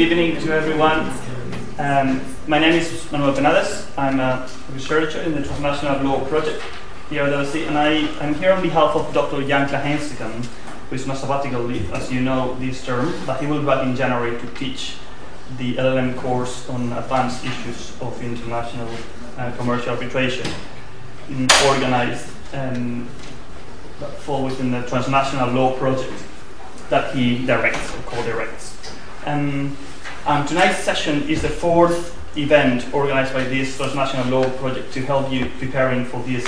good evening to everyone. Um, my name is Manuel Penades. I'm a researcher in the Transnational Law Project here at LSE, and I, am here on behalf of Dr. Jan Kleinheisterkamp, who is on sabbatical leave, as you know, this term, but he will be back in January to teach the LLM course on advanced issues of international uh, commercial arbitration, mm, organized um, fall within the Transnational Law Project that he directs or co-directs. Um, and tonight's session is the fourth event organized by this Transnational Law Project to help you preparing for this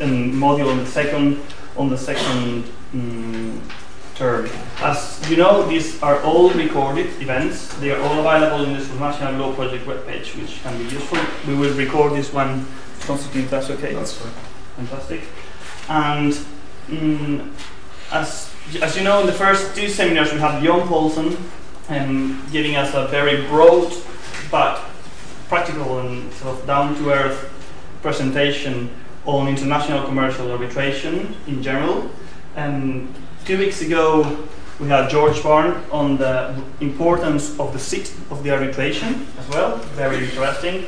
um, module on the second on the second um, term. As you know, these are all recorded events. They are all available in the Transnational Law Project webpage, which can be useful. We will record this one, Constantine, if that's okay. That's fine. Fantastic. And um, as as you know, in the first two seminars we have Jan Paulsson um, giving us a very broad but practical and sort of down-to-earth presentation on international commercial arbitration in general. And two weeks ago we had George Burn on the importance of the seat of the arbitration as well, very interesting.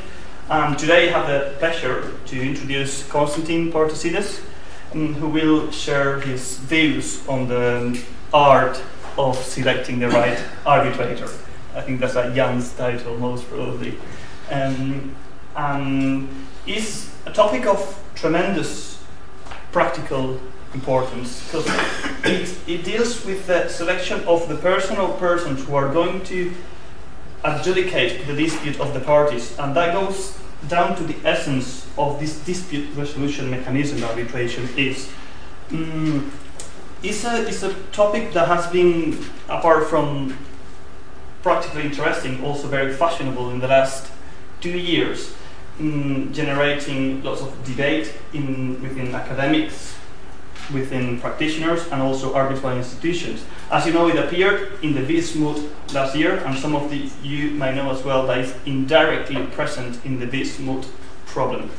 And today I have the pleasure to introduce Constantine Partasides, who will share his views on the art of selecting the right arbitrator. I think that's a Jan's title, most probably. Um, and is a topic of tremendous practical importance because it, it deals with the selection of the personal persons who are going to adjudicate the dispute of the parties, and that goes down to the essence of this dispute resolution mechanism arbitration is. Um, is a, is a topic that has been, apart from practically interesting, also very fashionable in the last two years, generating lots of debate in, within academics, within practitioners, and also arbitral institutions. As you know, it appeared in the Vis Moot last year, and some of the, you may know as well that it's indirectly present in the Vis Moot problem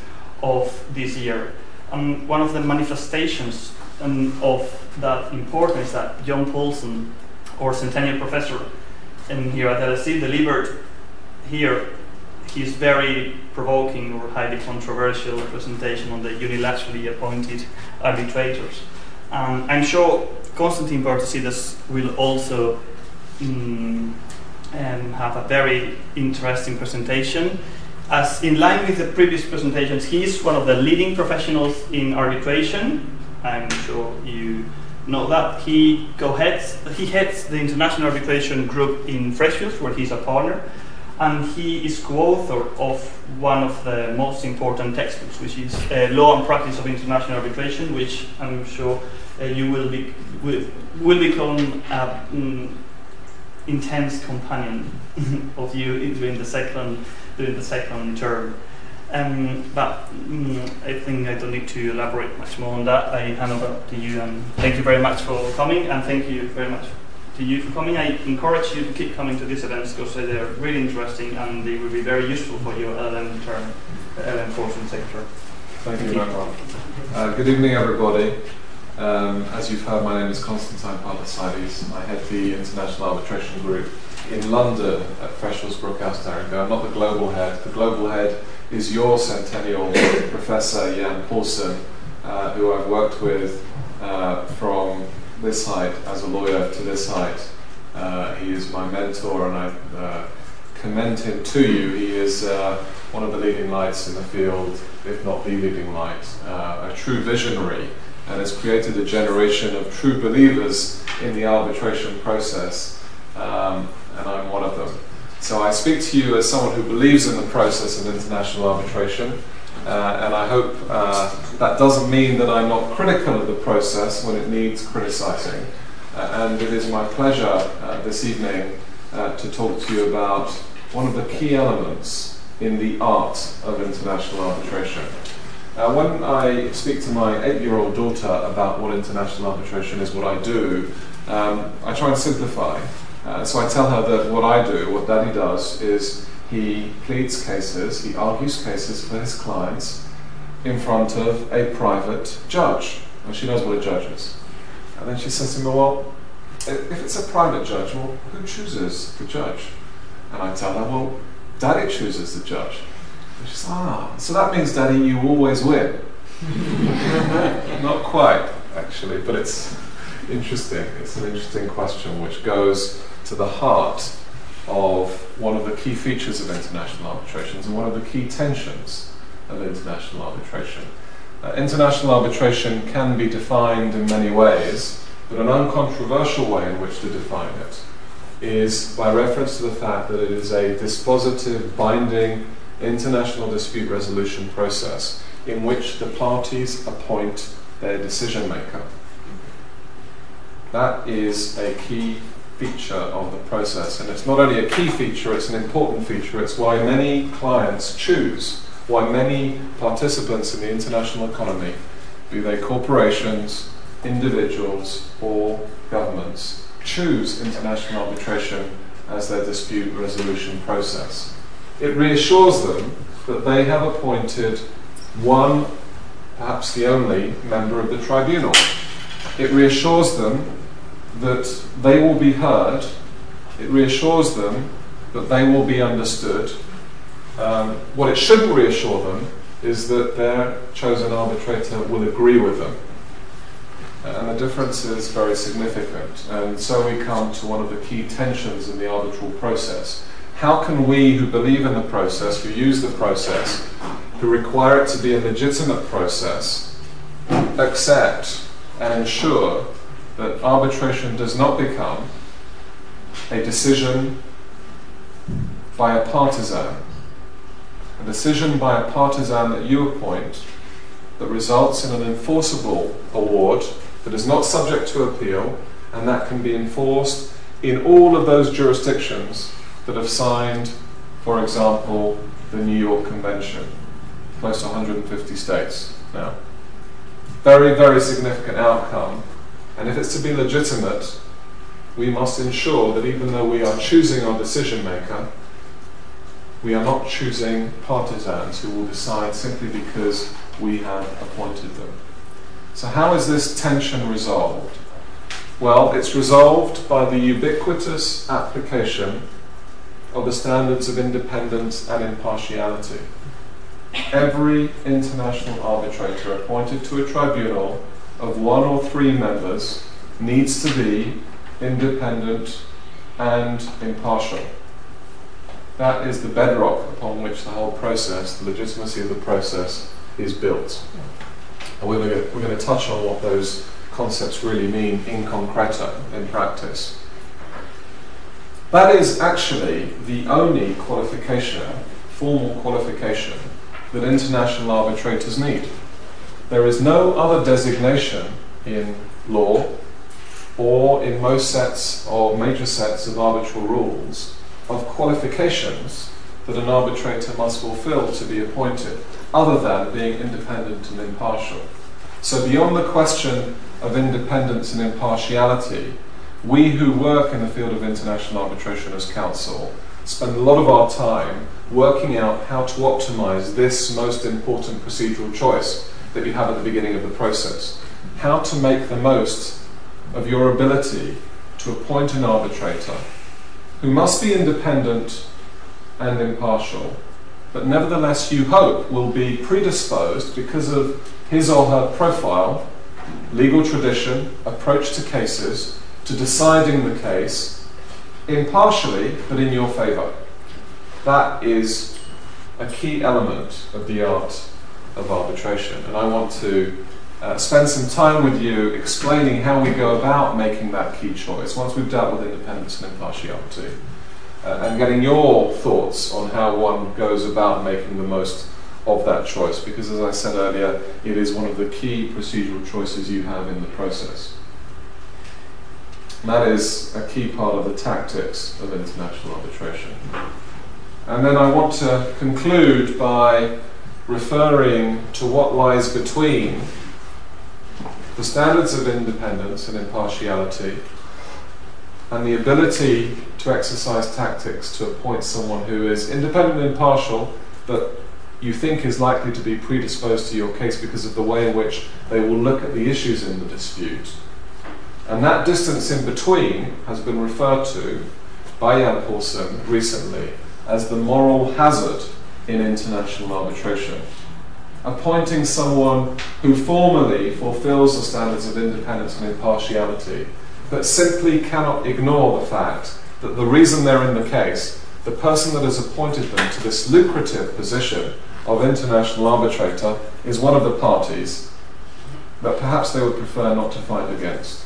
of this year. And one of the manifestations um, of that importance that Jan Paulsson, or Centennial Professor in here at LSE, delivered here his very provoking or highly controversial presentation on the unilaterally appointed arbitrators. Um, I'm sure Constantine Partasides will also um, um, have a very interesting presentation. As in line with the previous presentations, he is one of the leading professionals in arbitration. I'm sure you know that. He co-heads, he heads the International Arbitration Group in Freshfields, where he's a partner and he is co-author of one of the most important textbooks, which is uh, Law and Practice of International Arbitration, which I'm sure uh, you will be will, will become an mm, intense companion of you during the second during the second term. Um, but mm, I think I don't need to elaborate much more on that. I hand over to you, and thank you very much for coming, and thank you very much to you for coming. I encourage you to keep coming to these events because they're really interesting and they will be very useful for your LLM term, LLM enforcement sector. Thank, Thank you, Manuel. Uh, good evening, everybody. Um, as you've heard, my name is Constantine Partasides. I head the International Arbitration Group in London at Freshfields Bruckhaus Deringer. I'm not the global head. The global head is your centennial professor, Jan Paulsson, uh, who I've worked with uh, from this height as a lawyer to this height. Uh, he is my mentor, and I uh, commend him to you. He is uh, one of the leading lights in the field, if not the leading light, uh, a true visionary, and has created a generation of true believers in the arbitration process, um, and I'm one of them. So I speak to you as someone who believes in the process of international arbitration. Uh, and I hope uh, that doesn't mean that I'm not critical of the process when it needs criticising. Uh, and it is my pleasure uh, this evening uh, to talk to you about one of the key elements in the art of international arbitration. Uh, when I speak to my eight year old daughter about what international arbitration is, what I do, um, I try and simplify. So I tell her that what I do, what daddy does, is he pleads cases, he argues cases for his clients in front of a private judge. And she knows what a judge is. And then she says to me, Well, if it's a private judge, well, who chooses the judge? And I tell her, well, Daddy chooses the judge. And she says, ah, so that means, Daddy, you always win. Not quite, actually, but it's interesting. It's an interesting question which goes to the heart of one of the key features of international arbitrations and one of the key tensions of international arbitration. Uh, international arbitration can be defined in many ways, but an uncontroversial way in which to define it is by reference to the fact that it is a dispositive, binding international dispute resolution process in which the parties appoint their decision maker. That is a key feature of the process, and it's not only a key feature, it's an important feature. It's why many clients choose, why many participants in the international economy, be they corporations, individuals, or governments, choose international arbitration as their dispute resolution process. It reassures them that they have appointed one, perhaps the only, member of the tribunal. It reassures them that they will be heard. It reassures them that they will be understood. Um, what it shouldn't reassure them is that their chosen arbitrator will agree with them. And the difference is very significant. And so we come to one of the key tensions in the arbitral process. How can we who believe in the process, who use the process, who require it to be a legitimate process, accept and ensure that arbitration does not become a decision by a partisan, a decision by a partisan that you appoint that results in an enforceable award that is not subject to appeal and that can be enforced in all of those jurisdictions that have signed, for example, the New York Convention, close to 150 states now. Very, very significant outcome and if it's to be legitimate, we must ensure that even though we are choosing our decision maker, we are not choosing partisans who will decide simply because we have appointed them. So, how is this tension resolved? Well, it's resolved by the ubiquitous application of the standards of independence and impartiality. Every international arbitrator appointed to a tribunal of one or three members needs to be independent and impartial. That is the bedrock upon which the whole process, the legitimacy of the process, is built. And we're going, to, we're going to touch on what those concepts really mean in concreto, in practice. That is actually the only qualification, formal qualification, that international arbitrators need. There is no other designation in law or in most sets or major sets of arbitral rules of qualifications that an arbitrator must fulfill to be appointed, other than being independent and impartial. So, beyond the question of independence and impartiality, we who work in the field of international arbitration as counsel spend a lot of our time working out how to optimize this most important procedural choice that you have at the beginning of the process. How to make the most of your ability to appoint an arbitrator who must be independent and impartial, but nevertheless you hope will be predisposed because of his or her profile, legal tradition, approach to cases, to deciding the case impartially but in your favour. That is a key element of the art of arbitration. And I want to uh, spend some time with you explaining how we go about making that key choice once we've dealt with independence and impartiality. Uh, and getting your thoughts on how one goes about making the most of that choice, because as I said earlier, it is one of the key procedural choices you have in the process. And that is a key part of the tactics of international arbitration. And then I want to conclude by referring to what lies between the standards of independence and impartiality and the ability to exercise tactics to appoint someone who is independent and impartial but you think is likely to be predisposed to your case because of the way in which they will look at the issues in the dispute. And that distance in between has been referred to by Jan Paulsson recently as the moral hazard in international arbitration, appointing someone who formally fulfills the standards of independence and impartiality, but simply cannot ignore the fact that the reason they're in the case, the person that has appointed them to this lucrative position of international arbitrator, is one of the parties that perhaps they would prefer not to fight against.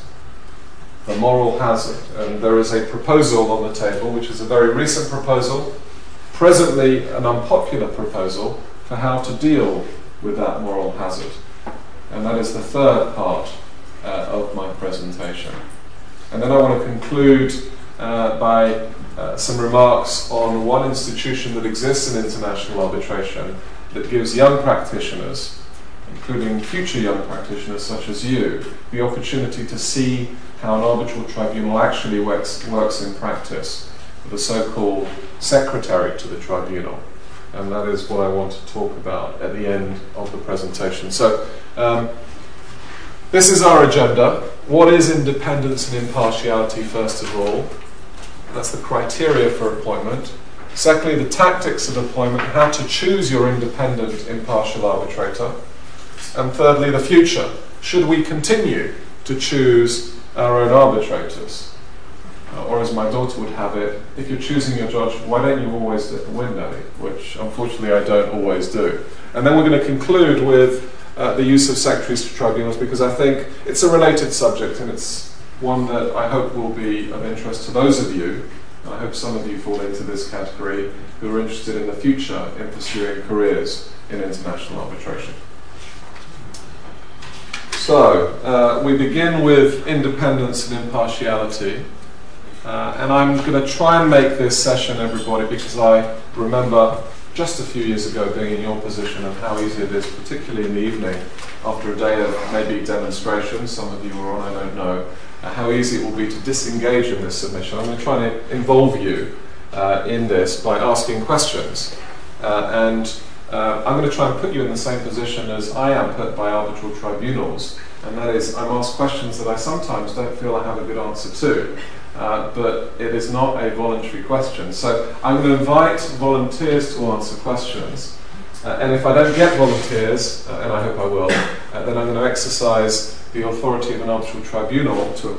The moral hazard. And there is a proposal on the table, which is a very recent proposal, presently an unpopular proposal for how to deal with that moral hazard. And that is the third part uh, of my presentation. And then I want to conclude uh, by uh, some remarks on one institution that exists in international arbitration that gives young practitioners, including future young practitioners such as you, the opportunity to see how an arbitral tribunal actually works, works in practice, the so called secretary to the tribunal. And that is what I want to talk about at the end of the presentation. So, um, this is our agenda. What is independence and impartiality, first of all? That's the criteria for appointment. Secondly, the tactics of appointment, how to choose your independent, impartial arbitrator. And thirdly, the future. Should we continue to choose our own arbitrators? Uh, or as my daughter would have it, if you're choosing your judge, why don't you always the window? Which unfortunately I don't always do. And then we're going to conclude with uh, the use of secretaries to tribunals because I think it's a related subject and it's one that I hope will be of interest to those of you. I hope some of you fall into this category who are interested in the future in pursuing careers in international arbitration. So, uh, we begin with independence and impartiality. Uh, and I'm going to try and make this session, everybody, because I remember just a few years ago being in your position and how easy it is, particularly in the evening, after a day of maybe demonstrations, some of you were on, I don't know, uh, how easy it will be to disengage in this submission. I'm going to try and involve you uh, in this by asking questions. Uh, and uh, I'm going to try and put you in the same position as I am put by arbitral tribunals, and that is I'm asked questions that I sometimes don't feel I have a good answer to. Uh, but it is not a voluntary question. So I'm going to invite volunteers to answer questions. Uh, and if I don't get volunteers, uh, and I hope I will, uh, then I'm going to exercise the authority of an arbitral tribunal to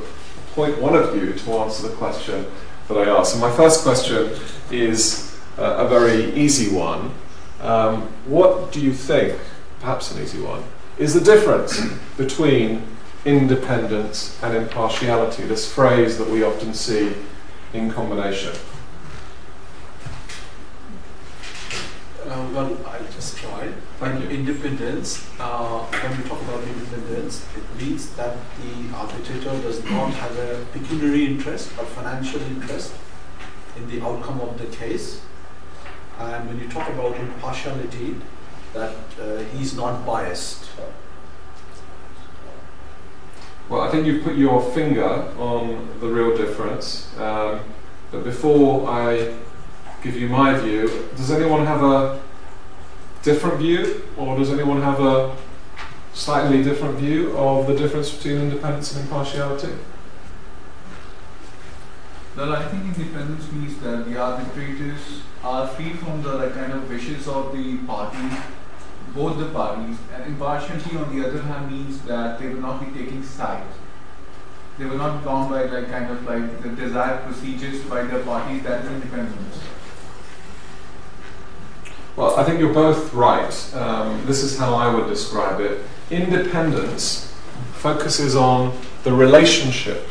appoint one of you to answer the question that I ask. And my first question is uh, a very easy one. Um, what do you think, perhaps an easy one, is the difference between independence and impartiality, this phrase that we often see in combination? Uh, well, I'll just try. Thank you. Independence, uh, when we talk about independence, it means that the arbitrator does not have a pecuniary interest or financial interest in the outcome of the case. And when you talk about impartiality, that uh, he's not biased. Well, I think you've put your finger on the real difference. Um, but before I give you my view, does anyone have a different view, or does anyone have a slightly different view of the difference between independence and impartiality? Well, I think independence means that the arbitrators are free from the like, kind of wishes of the parties, both the parties, and impartiality on the other hand means that they will not be taking sides. They will not bound by like kind of like the desired procedures by the parties. that is independence. Well, I think you're both right. Um, this is how I would describe it. Independence focuses on the relationship,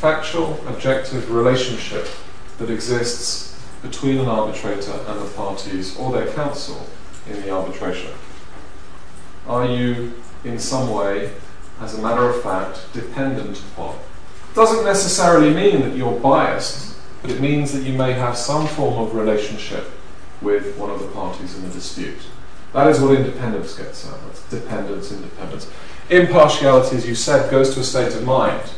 factual, objective relationship that exists between an arbitrator and the parties or their counsel in the arbitration. Are you, in some way, as a matter of fact, dependent upon? Doesn't necessarily mean that you're biased, but it means that you may have some form of relationship with one of the parties in the dispute. That is what independence gets at. That's dependence, independence. Impartiality, as you said, goes to a state of mind.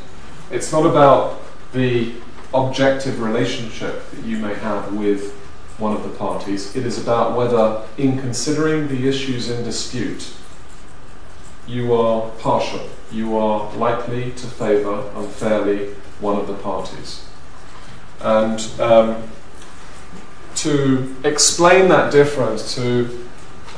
It's not about the objective relationship that you may have with one of the parties. It is about whether, in considering the issues in dispute, you are partial. You are likely to favour unfairly one of the parties. And um, to explain that difference, to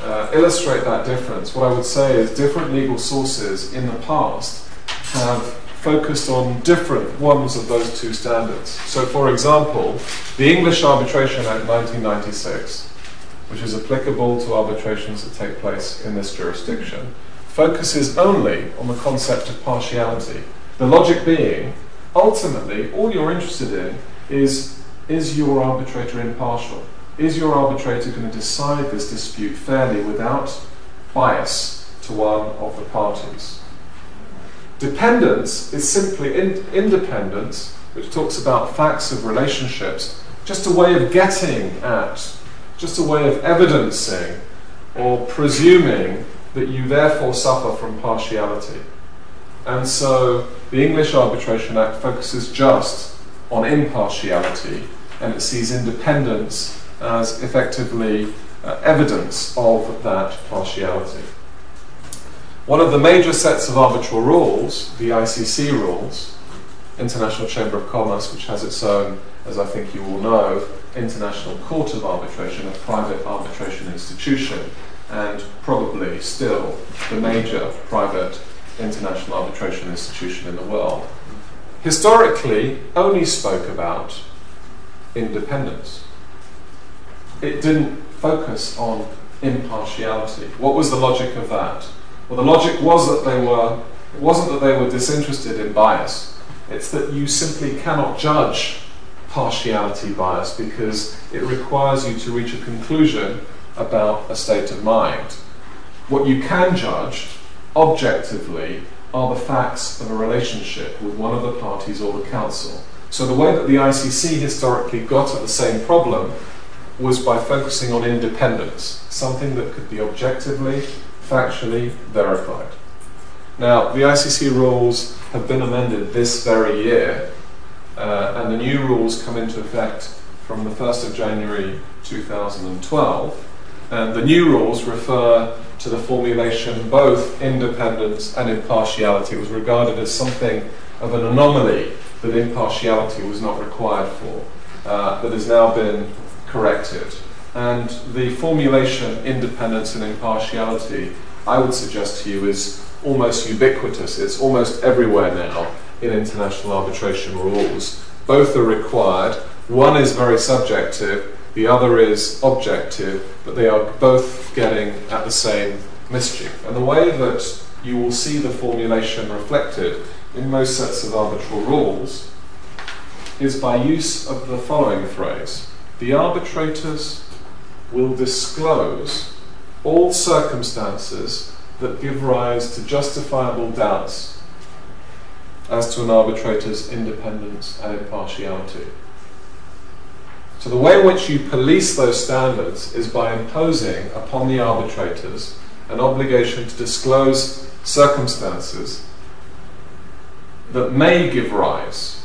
uh, illustrate that difference, what I would say is different legal sources in the past have focused on different ones of those two standards. So, for example, the English Arbitration Act 1996, which is applicable to arbitrations that take place in this jurisdiction, focuses only on the concept of partiality. The logic being, ultimately, all you're interested in is is your arbitrator impartial? Is your arbitrator going to decide this dispute fairly without bias to one of the parties? Dependence is simply in- independence, which talks about facts of relationships, just a way of getting at, just a way of evidencing or presuming that you therefore suffer from partiality. And so the English Arbitration Act focuses just on impartiality and it sees independence as effectively uh, evidence of that partiality. One of the major sets of arbitral rules, the ICC rules, International Chamber of Commerce, which has its own, as I think you all know, International Court of Arbitration, a private arbitration institution, and probably still the major private international arbitration institution in the world, historically only spoke about independence. It didn't focus on impartiality. What was the logic of that? Well, the logic was that they were, it wasn't that they were disinterested in bias, it's that you simply cannot judge partiality bias because it requires you to reach a conclusion about a state of mind. What you can judge objectively are the facts of a relationship with one of the parties or the counsel. So the way that the ICC historically got at the same problem was by focusing on independence, something that could be objectively, factually verified. Now, the ICC rules have been amended this very year, uh, and the new rules come into effect from the 1st of January 2012. And the new rules refer to the formulation both independence and impartiality. It was regarded as something of an anomaly that impartiality was not required for, uh, that has now been corrected. And the formulation independence and impartiality, I would suggest to you, is almost ubiquitous. It's almost everywhere now in international arbitration rules. Both are required. One is very subjective, the other is objective, but they are both getting at the same mischief. And the way that you will see the formulation reflected in most sets of arbitral rules is by use of the following phrase The arbitrators will disclose all circumstances that give rise to justifiable doubts as to an arbitrator's independence and impartiality. So, the way in which you police those standards is by imposing upon the arbitrators an obligation to disclose circumstances that may give rise,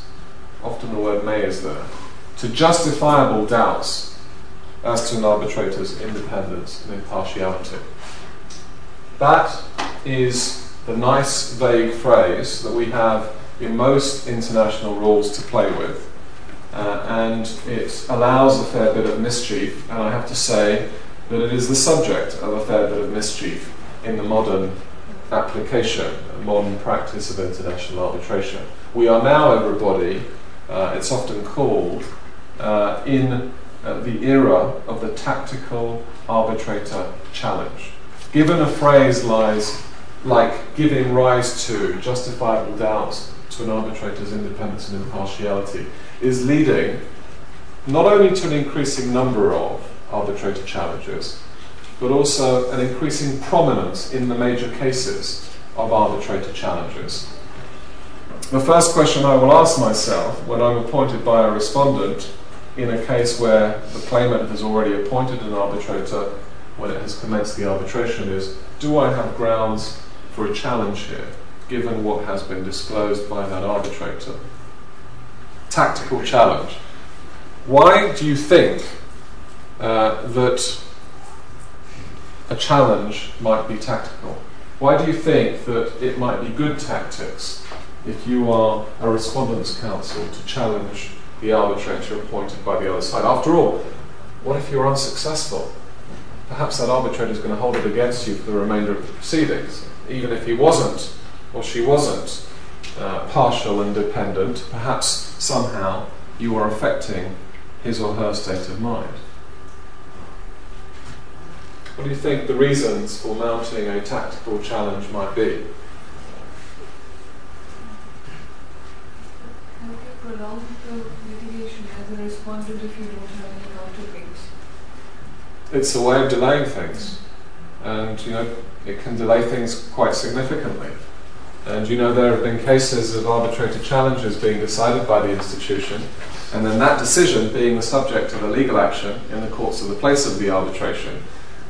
often the word may is there, to justifiable doubts as to an arbitrator's independence and impartiality. That is the nice vague phrase that we have in most international rules to play with. Uh, and it allows a fair bit of mischief, and I have to say that it is the subject of a fair bit of mischief in the modern application, modern practice of international arbitration. We are now, everybody, uh, it's often called, uh, in uh, the era of the tactical arbitrator challenge. Given a phrase lies like giving rise to justifiable doubts to an arbitrator's independence and impartiality, is leading not only to an increasing number of arbitrator challenges, but also an increasing prominence in the major cases of arbitrator challenges. The first question I will ask myself when I'm appointed by a respondent in a case where the claimant has already appointed an arbitrator when it has commenced the arbitration is do I have grounds for a challenge here, given what has been disclosed by that arbitrator? Tactical challenge. Why do you think uh, that a challenge might be tactical? Why do you think that it might be good tactics if you are a respondent's counsel to challenge the arbitrator appointed by the other side. After all, what if you're unsuccessful? Perhaps that arbitrator is going to hold it against you for the remainder of the proceedings, even if he wasn't or she wasn't uh, partial and dependent. Perhaps somehow you are affecting his or her state of mind. What do you think the reasons for mounting a tactical challenge might be? Litigation as a respondent if you don't. It's a way of delaying things, and you know it can delay things quite significantly. And you know there have been cases of arbitrator challenges being decided by the institution, and then that decision being the subject of a legal action in the courts of the place of the arbitration,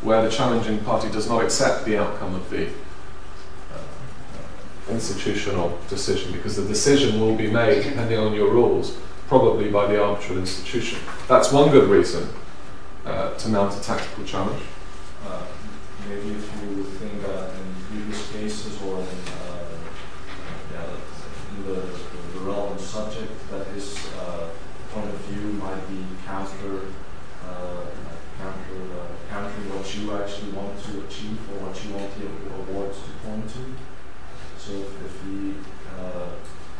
where the challenging party does not accept the outcome of the institutional decision because the decision will be made, depending on your rules, probably by the arbitral institution. That's one good reason uh, to mount a tactical challenge. Uh, maybe if you think that in previous cases or in, uh, yeah, in the, the, relevant subject, that his uh, point of view might be counter, uh, counter, uh, countering what you actually want to achieve or what you want the award to point to. So if he uh,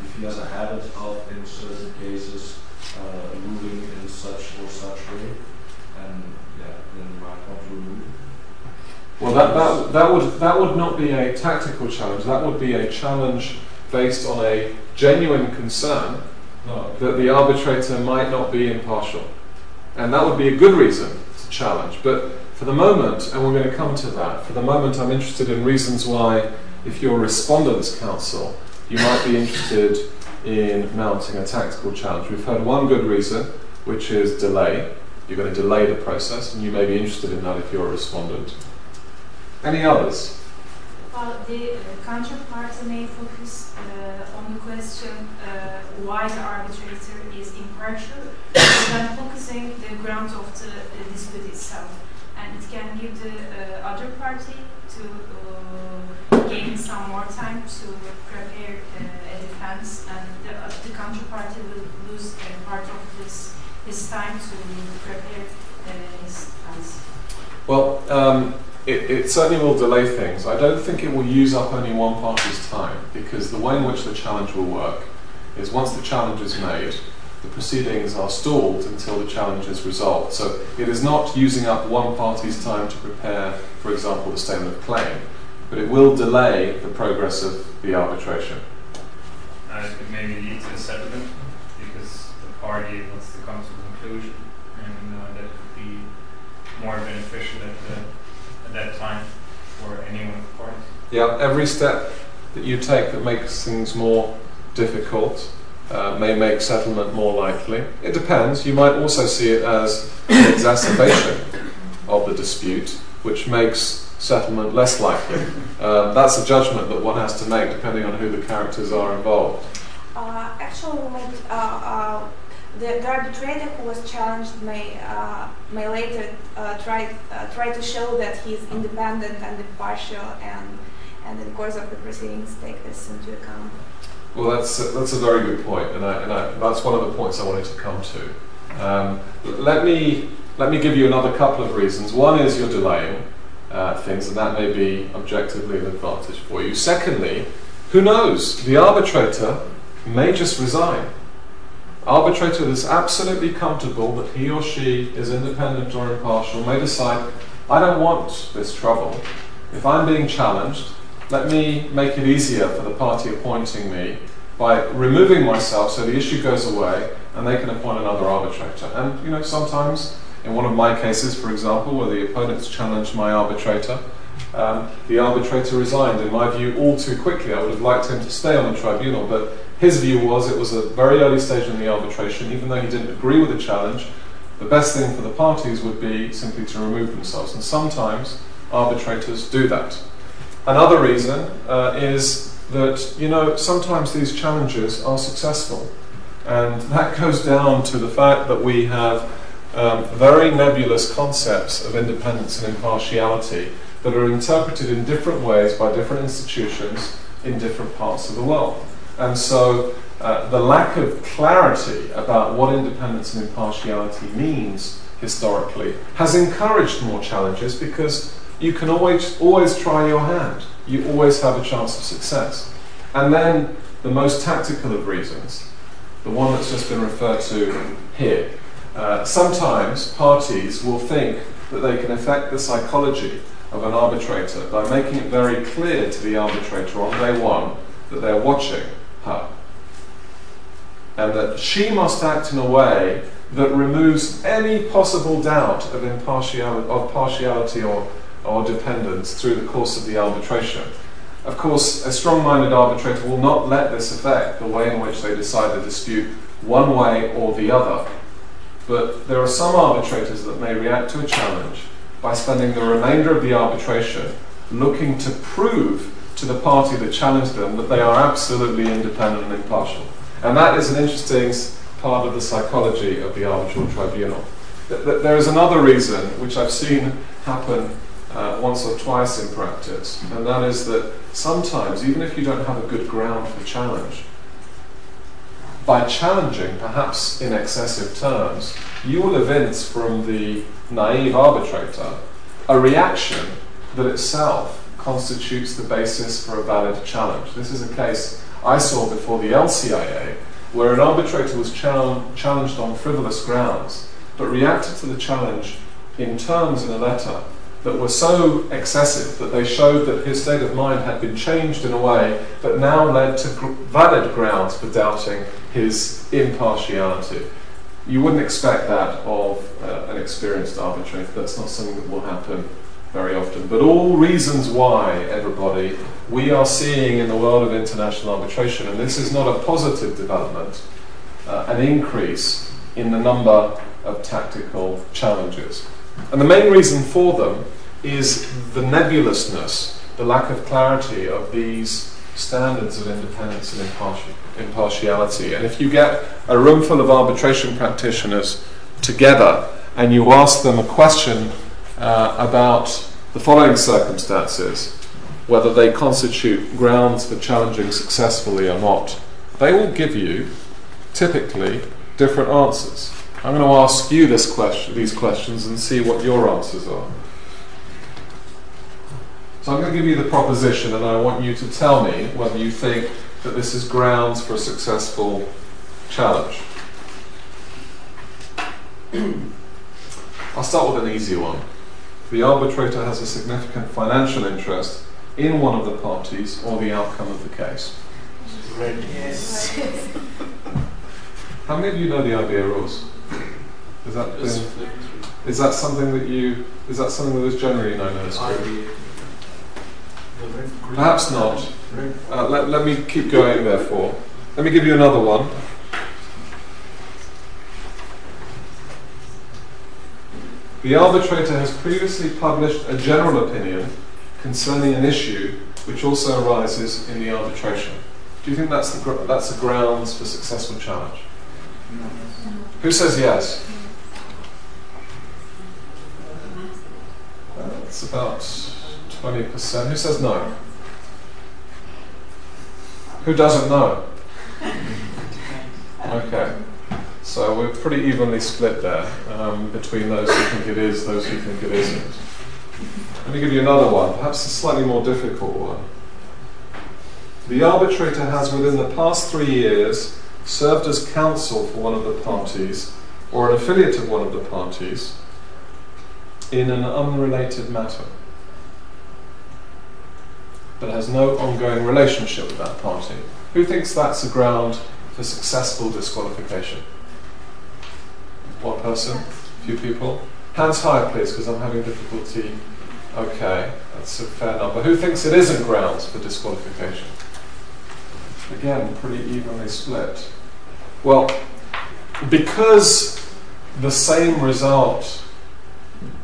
if he has a habit of in certain cases uh, ruling in such or such way, and yeah, then you might want to remove. Well, that, that, that, would, that would not be a tactical challenge, that would be a challenge based on a genuine concern no. that the arbitrator might not be impartial. And that would be a good reason to challenge. But for the moment, and we're going to come to that, for the moment I'm interested in reasons why if you're a respondent's counsel, you might be interested in mounting a tactical challenge. We've heard one good reason, which is delay. You're going to delay the process, and you may be interested in that if you're a respondent. Any others? Well, the uh, counterparty may focus uh, on the question uh, why the arbitrator is impartial, than focusing the ground of the, the dispute itself. And it can give the uh, other party to uh, gain some more time to prepare uh, a defense, and the, uh, the counterparty will lose part of this his time to prepare his defense. Well, um, it, it, certainly will delay things. I don't think it will use up only one party's time because the way in which the challenge will work is once the challenge is made, the proceedings are stalled until the challenge is resolved. So it is not using up one party's time to prepare, for example, the statement of claim, but it will delay the progress of the arbitration. Uh, it could maybe lead to a settlement because the party wants to come to a conclusion, and uh, that could be more beneficial at, the, at that time for anyone of the parties. Yeah, every step that you take that makes things more difficult uh, may make settlement more likely. It depends. You might also see it as an exacerbation of the dispute, which makes settlement less likely. Uh, that's a judgment that one has to make depending on who the characters are involved. Uh, actually, uh, uh, the, the, arbitrator who was challenged may uh, may later try try to show that he's independent and impartial, and and in the course of the proceedings take this into account. Well, that's a, that's a very good point, and, I, and I, that's one of the points I wanted to come to. Um, let me let me give you another couple of reasons. One is you're delaying uh, things, and that may be objectively an advantage for you. Secondly, who knows? The arbitrator may just resign. Arbitrator is absolutely comfortable that he or she is independent or impartial may decide, I don't want this trouble. If I'm being challenged, let me make it easier for the party appointing me by removing myself so the issue goes away and they can appoint another arbitrator. And, you know, sometimes, in one of my cases, for example, where the opponents challenged my arbitrator, um, the arbitrator resigned, in my view, all too quickly. I would have liked him to stay on the tribunal, but his view was it was a very early stage in the arbitration, even though he didn't agree with the challenge, the best thing for the parties would be simply to remove themselves. And sometimes arbitrators do that. Another reason uh, is that, you know, sometimes these challenges are successful. And that goes down to the fact that we have um, very nebulous concepts of independence and impartiality that are interpreted in different ways by different institutions in different parts of the world. And so uh, the lack of clarity about what independence and impartiality means historically has encouraged more challenges because you can always always try your hand. You always have a chance of success. And then the most tactical of reasons, the one that's just been referred to here. Uh, sometimes parties will think that they can affect the psychology of an arbitrator by making it very clear to the arbitrator on day one that they're watching her and that she must act in a way that removes any possible doubt of impartiality, of partiality or, or dependence through the course of the arbitration. Of course, a strong minded arbitrator will not let this affect the way in which they decide the dispute one way or the other. But there are some arbitrators that may react to a challenge by spending the remainder of the arbitration looking to prove to the party that challenged them that they are absolutely independent and impartial. And that is an interesting part of the psychology of the arbitral tribunal. There is another reason which I've seen happen uh, once or twice in practice, and that is that sometimes, even if you don't have a good ground for challenge, by challenging, perhaps in excessive terms, you will evince from the naive arbitrator a reaction that itself constitutes the basis for a valid challenge. This is a case I saw before the LCIA where an arbitrator was challenged on frivolous grounds but reacted to the challenge in terms in a letter that were so excessive that they showed that his state of mind had been changed in a way that now led to valid grounds for doubting his impartiality. You wouldn't expect that of uh, an experienced arbitrator. That's not something that will happen very often. But all reasons why, everybody, we are seeing in the world of international arbitration, and this is not a positive development, uh, an increase in the number of tactical challenges. And the main reason for them is the nebulousness, the lack of clarity of these standards of independence and impartiality. And if you get a room full of arbitration practitioners together and you ask them a question uh, about the following circumstances, whether they constitute grounds for challenging successfully or not, they will give you typically different answers. I'm going to ask you this question, these questions and see what your answers are. So I'm going to give you the proposition and I want you to tell me whether you think that this is grounds for a successful challenge. I'll start with an easy one. The arbitrator has a significant financial interest in one of the parties or the outcome of the case. Red. Yes. How many of you know the IBA rules? Is that been, is that something that you is that something that is generally known as group? Perhaps not. Uh, let, let me keep going, therefore. Let me give you another one. The arbitrator has previously published a general opinion concerning an issue which also arises in the arbitration. Do you think that's the, gr- that's the grounds for successful challenge? Who says yes? That's about 20%. Who says no? Who doesn't know? Okay. So we're pretty evenly split there um, between those who think it is, those who think it isn't. Let me give you another one, perhaps a slightly more difficult one. The arbitrator has within the past three years served as counsel for one of the parties or an affiliate of one of the parties in an unrelated matter but has no ongoing relationship with that party. Who thinks that's a ground for successful disqualification? One person? A few people? Hands high, please, because I'm having difficulty. Okay, that's a fair number. Who thinks it isn't grounds for disqualification? Again, pretty evenly split. Well, because the same result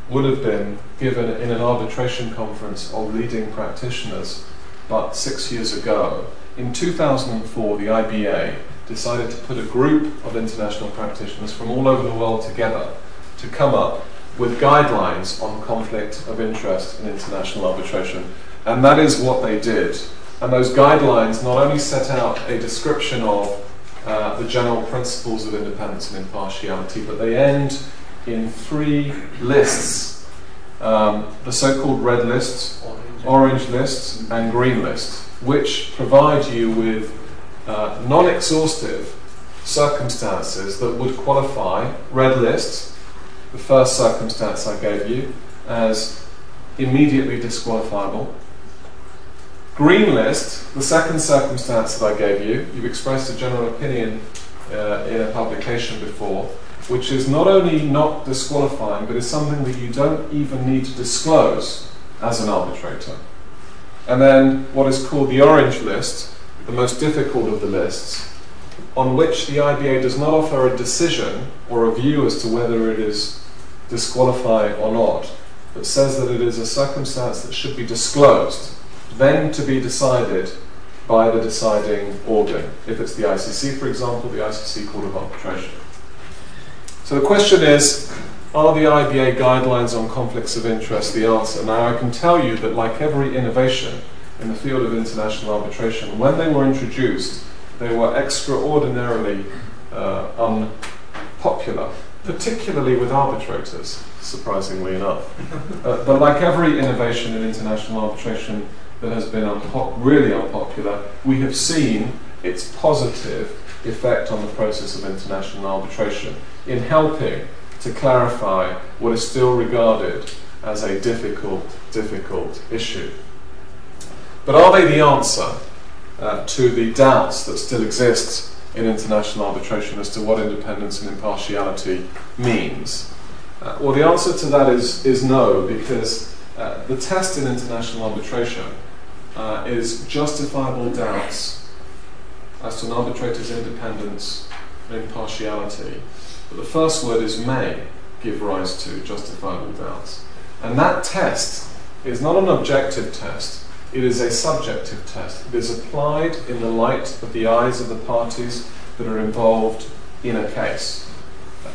would have been given in an arbitration conference of leading practitioners but six years ago, in 2004 the IBA decided to put a group of international practitioners from all over the world together to come up with guidelines on conflict of interest in international arbitration. And that is what they did. And those guidelines not only set out a description of uh, the general principles of independence and impartiality, but they end in three lists um, the so called red list, orange list, and green list, which provide you with uh, non exhaustive circumstances that would qualify red list, the first circumstance I gave you, as immediately disqualifiable. Green list, the second circumstance that I gave you, you've expressed a general opinion uh, in a publication before, which is not only not disqualifying, but is something that you don't even need to disclose as an arbitrator. And then what is called the orange list, the most difficult of the lists, on which the IBA does not offer a decision or a view as to whether it is disqualifying or not, but says that it is a circumstance that should be disclosed, then to be decided by the deciding organ. If it's the ICC, for example, the ICC Court of Arbitration. So the question is are the IBA guidelines on conflicts of interest the answer? Now, I can tell you that, like every innovation in the field of international arbitration, when they were introduced, they were extraordinarily uh, unpopular, particularly with arbitrators, surprisingly enough. uh, but like every innovation in international arbitration that has been unpo- really unpopular, we have seen its positive effect on the process of international arbitration in helping to clarify what is still regarded as a difficult, difficult issue. But are they the answer uh, to the doubts that still exist in international arbitration as to what independence and impartiality means? Uh, well, the answer to that is, is no, because uh, the test in international arbitration uh, is justifiable doubts as to an arbitrator's independence and impartiality. But the first word is may give rise to justifiable doubts. And that test is not an objective test, it is a subjective test. It is applied in the light of the eyes of the parties that are involved in a case.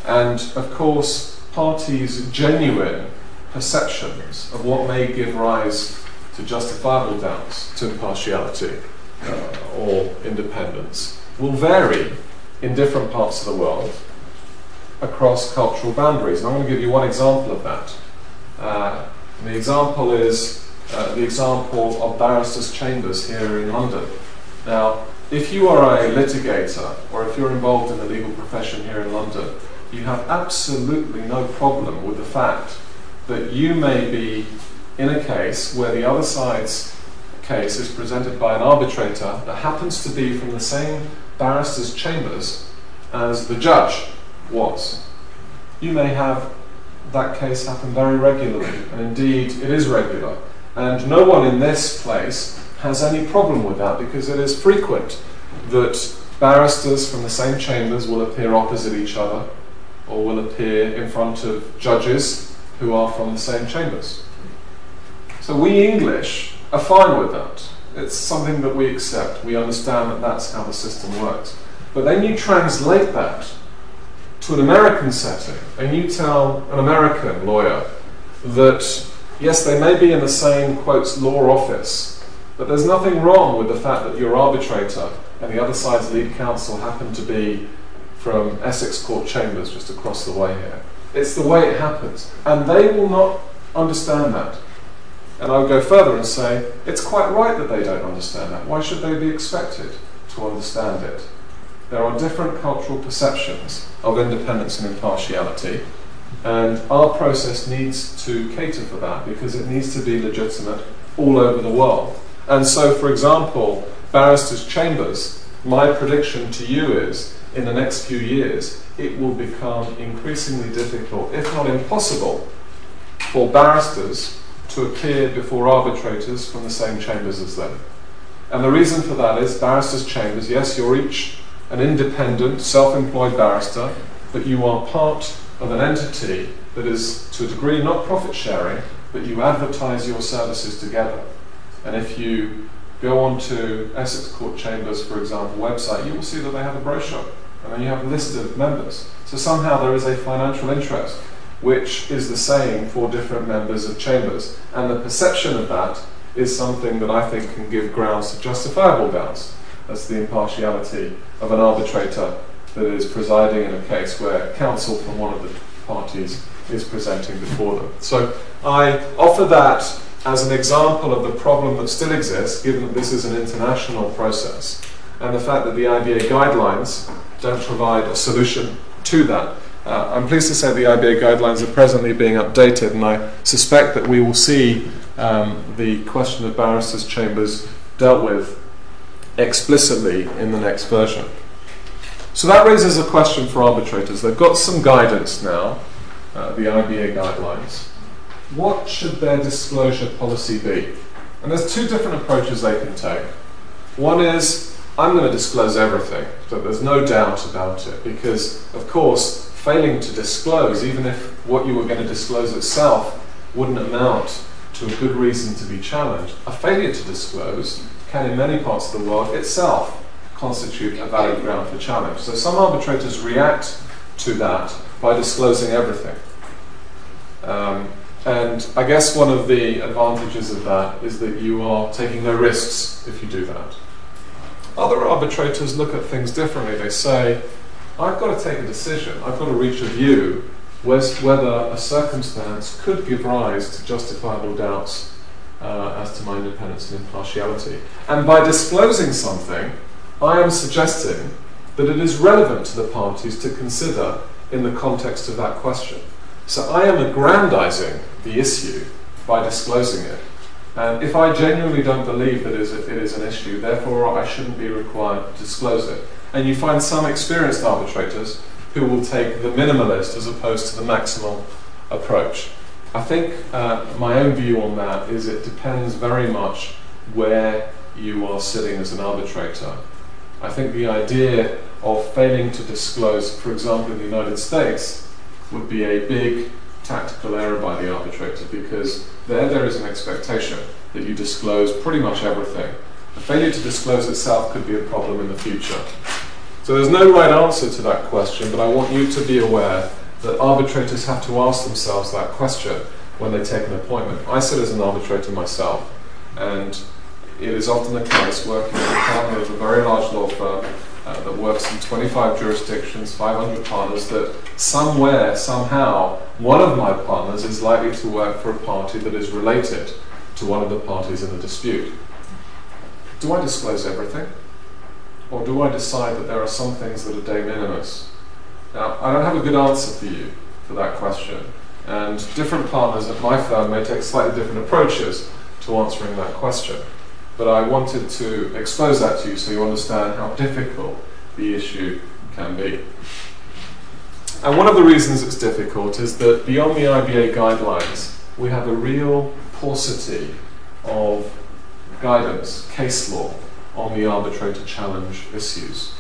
And of course, parties' genuine perceptions of what may give rise to justifiable doubts, to impartiality uh, or independence, will vary in different parts of the world across cultural boundaries. And I'm going to give you one example of that. Uh, the example is uh, the example of barristers' chambers here in London. Now, if you are a litigator or if you're involved in the legal profession here in London, you have absolutely no problem with the fact that you may be in a case where the other side's case is presented by an arbitrator that happens to be from the same barristers' chambers as the judge was. You may have that case happen very regularly, and indeed it is regular. And no one in this place has any problem with that because it is frequent that barristers from the same chambers will appear opposite each other or will appear in front of judges who are from the same chambers. So we English are fine with that. It's something that we accept. We understand that that's how the system works. But then you translate that to an American setting and you tell an American lawyer that yes, they may be in the same, quotes, law office, but there's nothing wrong with the fact that your arbitrator and the other side's lead counsel happen to be from Essex Court Chambers just across the way here. It's the way it happens. And they will not understand that. And I would go further and say, it's quite right that they don't understand that. Why should they be expected to understand it? There are different cultural perceptions of independence and impartiality, and our process needs to cater for that because it needs to be legitimate all over the world. And so, for example, barristers' chambers, my prediction to you is in the next few years, it will become increasingly difficult, if not impossible, for barristers to appear before arbitrators from the same chambers as them. And the reason for that is barristers' chambers, yes, you're each an independent, self employed barrister, but you are part of an entity that is, to a degree, not profit sharing, but you advertise your services together. And if you go onto Essex Court Chambers, for example, website, you will see that they have a brochure and then you have a list of members. So somehow there is a financial interest, which is the same for different members of chambers. And the perception of that is something that I think can give grounds to justifiable doubts. As the impartiality of an arbitrator that is presiding in a case where counsel from one of the parties is presenting before them. So I offer that as an example of the problem that still exists, given that this is an international process, and the fact that the IBA guidelines don't provide a solution to that. Uh, I'm pleased to say the IBA guidelines are presently being updated, and I suspect that we will see um, the question of barristers' chambers dealt with explicitly in the next version. So that raises a question for arbitrators. They've got some guidance now, uh, the IBA guidelines. What should their disclosure policy be? And there's two different approaches they can take. One is, I'm going to disclose everything, so there's no doubt about it, because, of course, failing to disclose, even if what you were going to disclose itself wouldn't amount to a good reason to be challenged, a failure to disclose can, in many parts of the world, itself constitute a valid ground for challenge. So some arbitrators react to that by disclosing everything. Um, and I guess one of the advantages of that is that you are taking no risks if you do that. Other arbitrators look at things differently. They say, I've got to take a decision, I've got to reach a view whether a circumstance could give rise to justifiable doubts uh, as to my independence and impartiality. And by disclosing something, I am suggesting that it is relevant to the parties to consider in the context of that question. So I am aggrandizing the issue by disclosing it. And if I genuinely don't believe that it is, it is an issue, therefore I shouldn't be required to disclose it. And you find some experienced arbitrators who will take the minimalist as opposed to the maximal approach. I think uh, my own view on that is it depends very much where you are sitting as an arbitrator. I think the idea of failing to disclose, for example, in the United States, would be a big tactical error by the arbitrator because there there is an expectation that you disclose pretty much everything. A failure to disclose itself could be a problem in the future. So there's no right answer to that question, but I want you to be aware that arbitrators have to ask themselves that question when they take an appointment. I sit as an arbitrator myself, and it is often the case working as a partner of a very large law firm uh, that works in 25 jurisdictions, 500 partners, that somewhere, somehow, one of my partners is likely to work for a party that is related to one of the parties in the dispute. Do I disclose everything? Or do I decide that there are some things that are de minimis? Now, I don't have a good answer for you for that question, and different partners at my firm may take slightly different approaches to answering that question but I wanted to expose that to you so you understand how difficult the issue can be. And one of the reasons it's difficult is that beyond the IBA guidelines, we have a real paucity of guidance, case law, on the arbitrator challenge issues.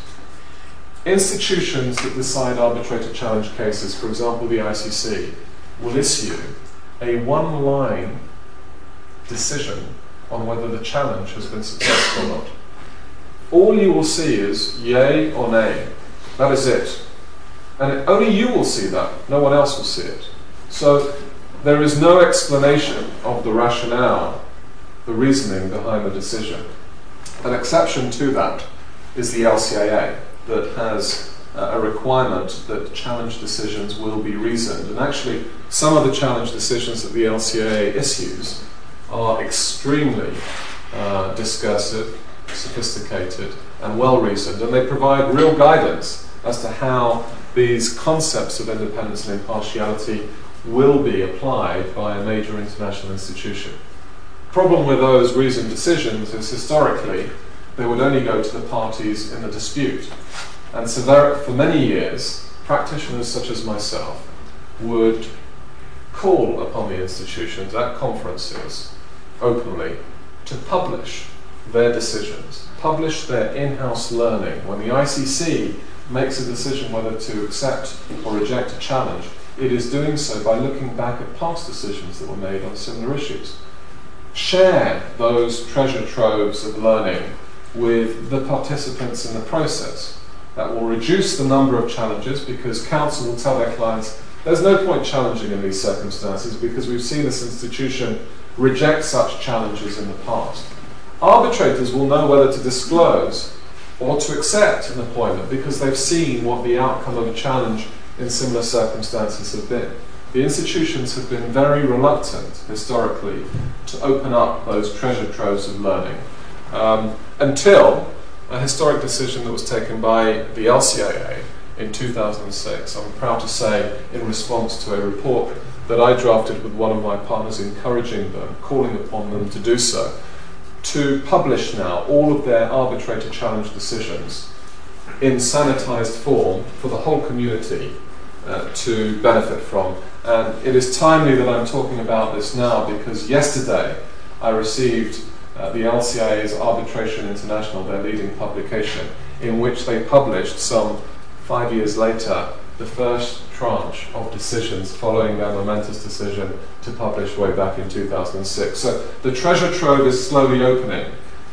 Institutions that decide arbitrator challenge cases, for example the ICC, will issue a one line decision on whether the challenge has been successful or not. All you will see is yay or nay. That is it. And only you will see that, no one else will see it. So there is no explanation of the rationale, the reasoning behind the decision. An exception to that is the LCIA, that has a requirement that challenge decisions will be reasoned. And actually, some of the challenge decisions that the LCIA issues are extremely uh, discursive, sophisticated, and well reasoned, and they provide real guidance as to how these concepts of independence and impartiality will be applied by a major international institution. The problem with those reasoned decisions is historically they would only go to the parties in the dispute. And so there, for many years, practitioners such as myself would call upon the institutions at conferences openly to publish their decisions, publish their in house learning. When the ICC makes a decision whether to accept or reject a challenge, it is doing so by looking back at past decisions that were made on similar issues. Share those treasure troves of learning with the participants in the process. That will reduce the number of challenges because counsel will tell their clients there's no point challenging in these circumstances because we've seen this institution reject such challenges in the past. Arbitrators will know whether to disclose or to accept an appointment because they've seen what the outcome of a challenge in similar circumstances have been. The institutions have been very reluctant historically to open up those treasure troves of learning um, until a historic decision that was taken by the LCIA in 2006. I'm proud to say, in response to a report that I drafted with one of my partners, encouraging them, calling upon them to do so, to publish now all of their arbitrator challenge decisions in sanitized form for the whole community uh, to benefit from. And it is timely that I'm talking about this now because yesterday I received uh, the LCIA's Arbitration International, their leading publication, in which they published some five years later the first tranche of decisions following their momentous decision to publish way back in 2006. So the treasure trove is slowly opening,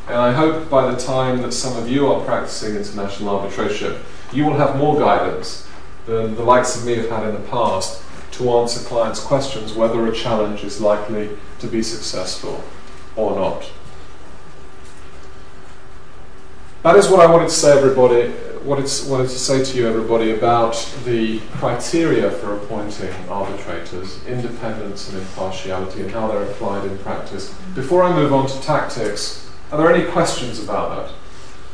and I hope by the time that some of you are practicing international arbitration, you will have more guidance than the likes of me have had in the past to answer clients' questions whether a challenge is likely to be successful or not. That is what I wanted to say, everybody. What it's wanted to say to you, everybody, about the criteria for appointing arbitrators, independence and impartiality, and how they're applied in practice. Before I move on to tactics, are there any questions about that?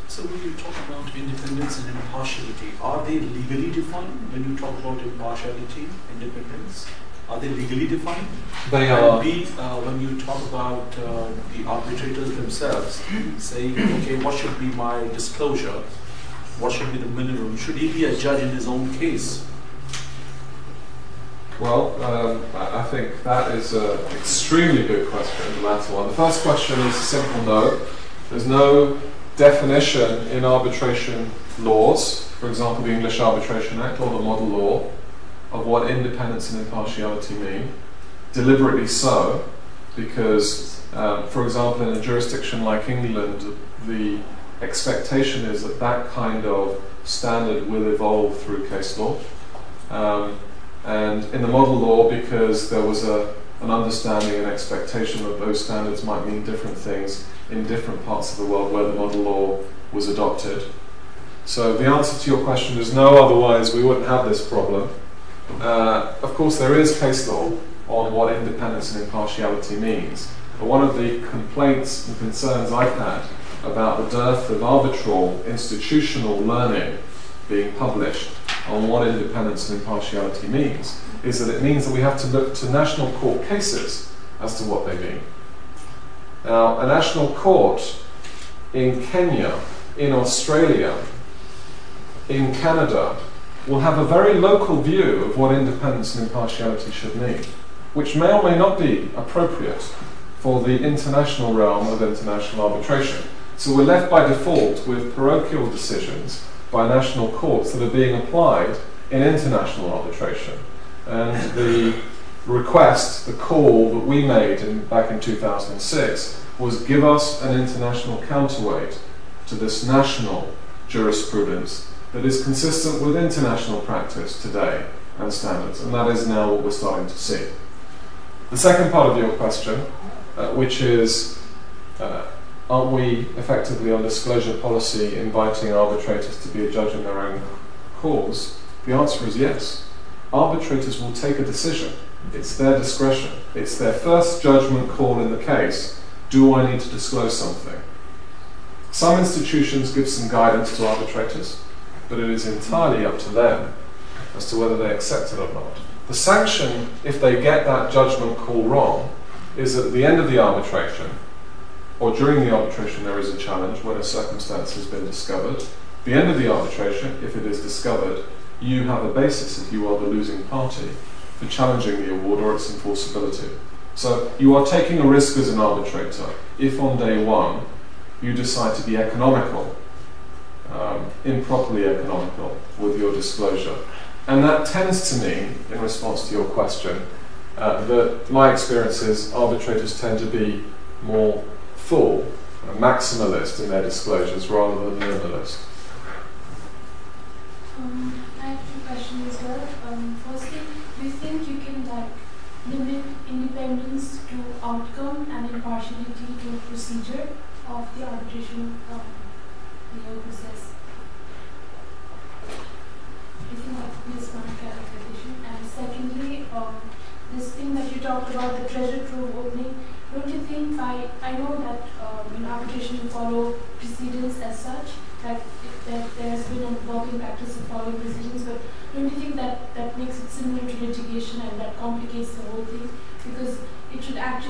So when you talk about independence and impartiality, are they legally defined when you talk about impartiality, independence? Are they legally defined? They And are. B, uh, when you talk about uh, the arbitrators themselves, saying, okay, what should be my disclosure? What should be the minimum? Should he be a judge in his own case? Well, um, I I think that is an extremely good question, the latter one. The first question is a simple no. There's no definition in arbitration laws, for example, the English Arbitration Act or the model law, of what independence and impartiality mean. Deliberately so, because, um, for example, in a jurisdiction like England, the expectation is that that kind of standard will evolve through case law. Um, and in the model law, because there was a, an understanding and expectation that those standards might mean different things in different parts of the world where the model law was adopted. So the answer to your question is no, otherwise we wouldn't have this problem. Uh, of course, there is case law on what independence and impartiality means. But one of the complaints and concerns I've had about the dearth of arbitral institutional learning being published on what independence and impartiality means is that it means that we have to look to national court cases as to what they mean. Now, a national court in Kenya, in Australia, in Canada, will have a very local view of what independence and impartiality should mean, which may or may not be appropriate for the international realm of international arbitration. So we're left by default with parochial decisions by national courts that are being applied in international arbitration. And the request, the call that we made in, back in 2006 was give us an international counterweight to this national jurisprudence that is consistent with international practice today and standards, and that is now what we're starting to see. The second part of your question, uh, which is uh, aren't we effectively on disclosure policy inviting arbitrators to be a judge in their own cause? The answer is yes. Arbitrators will take a decision. It's their discretion. It's their first judgment call in the case. Do I need to disclose something? Some institutions give some guidance to arbitrators, but it is entirely up to them as to whether they accept it or not. The sanction, if they get that judgment call wrong, is at the end of the arbitration, or during the arbitration there is a challenge when a circumstance has been discovered. The end of the arbitration, if it is discovered, you have a basis if you are the losing party for challenging the award or its enforceability. So you are taking a risk as an arbitrator if on day one you decide to be economical, um, improperly economical with your disclosure. And that tends to mean, in response to your question, uh, that my experience is arbitrators tend to be more full, maximalist in their disclosures rather than minimalist. Um, I have two questions as well. Um, firstly, do you think you can like limit independence to outcome and impartiality to procedure of the arbitration um,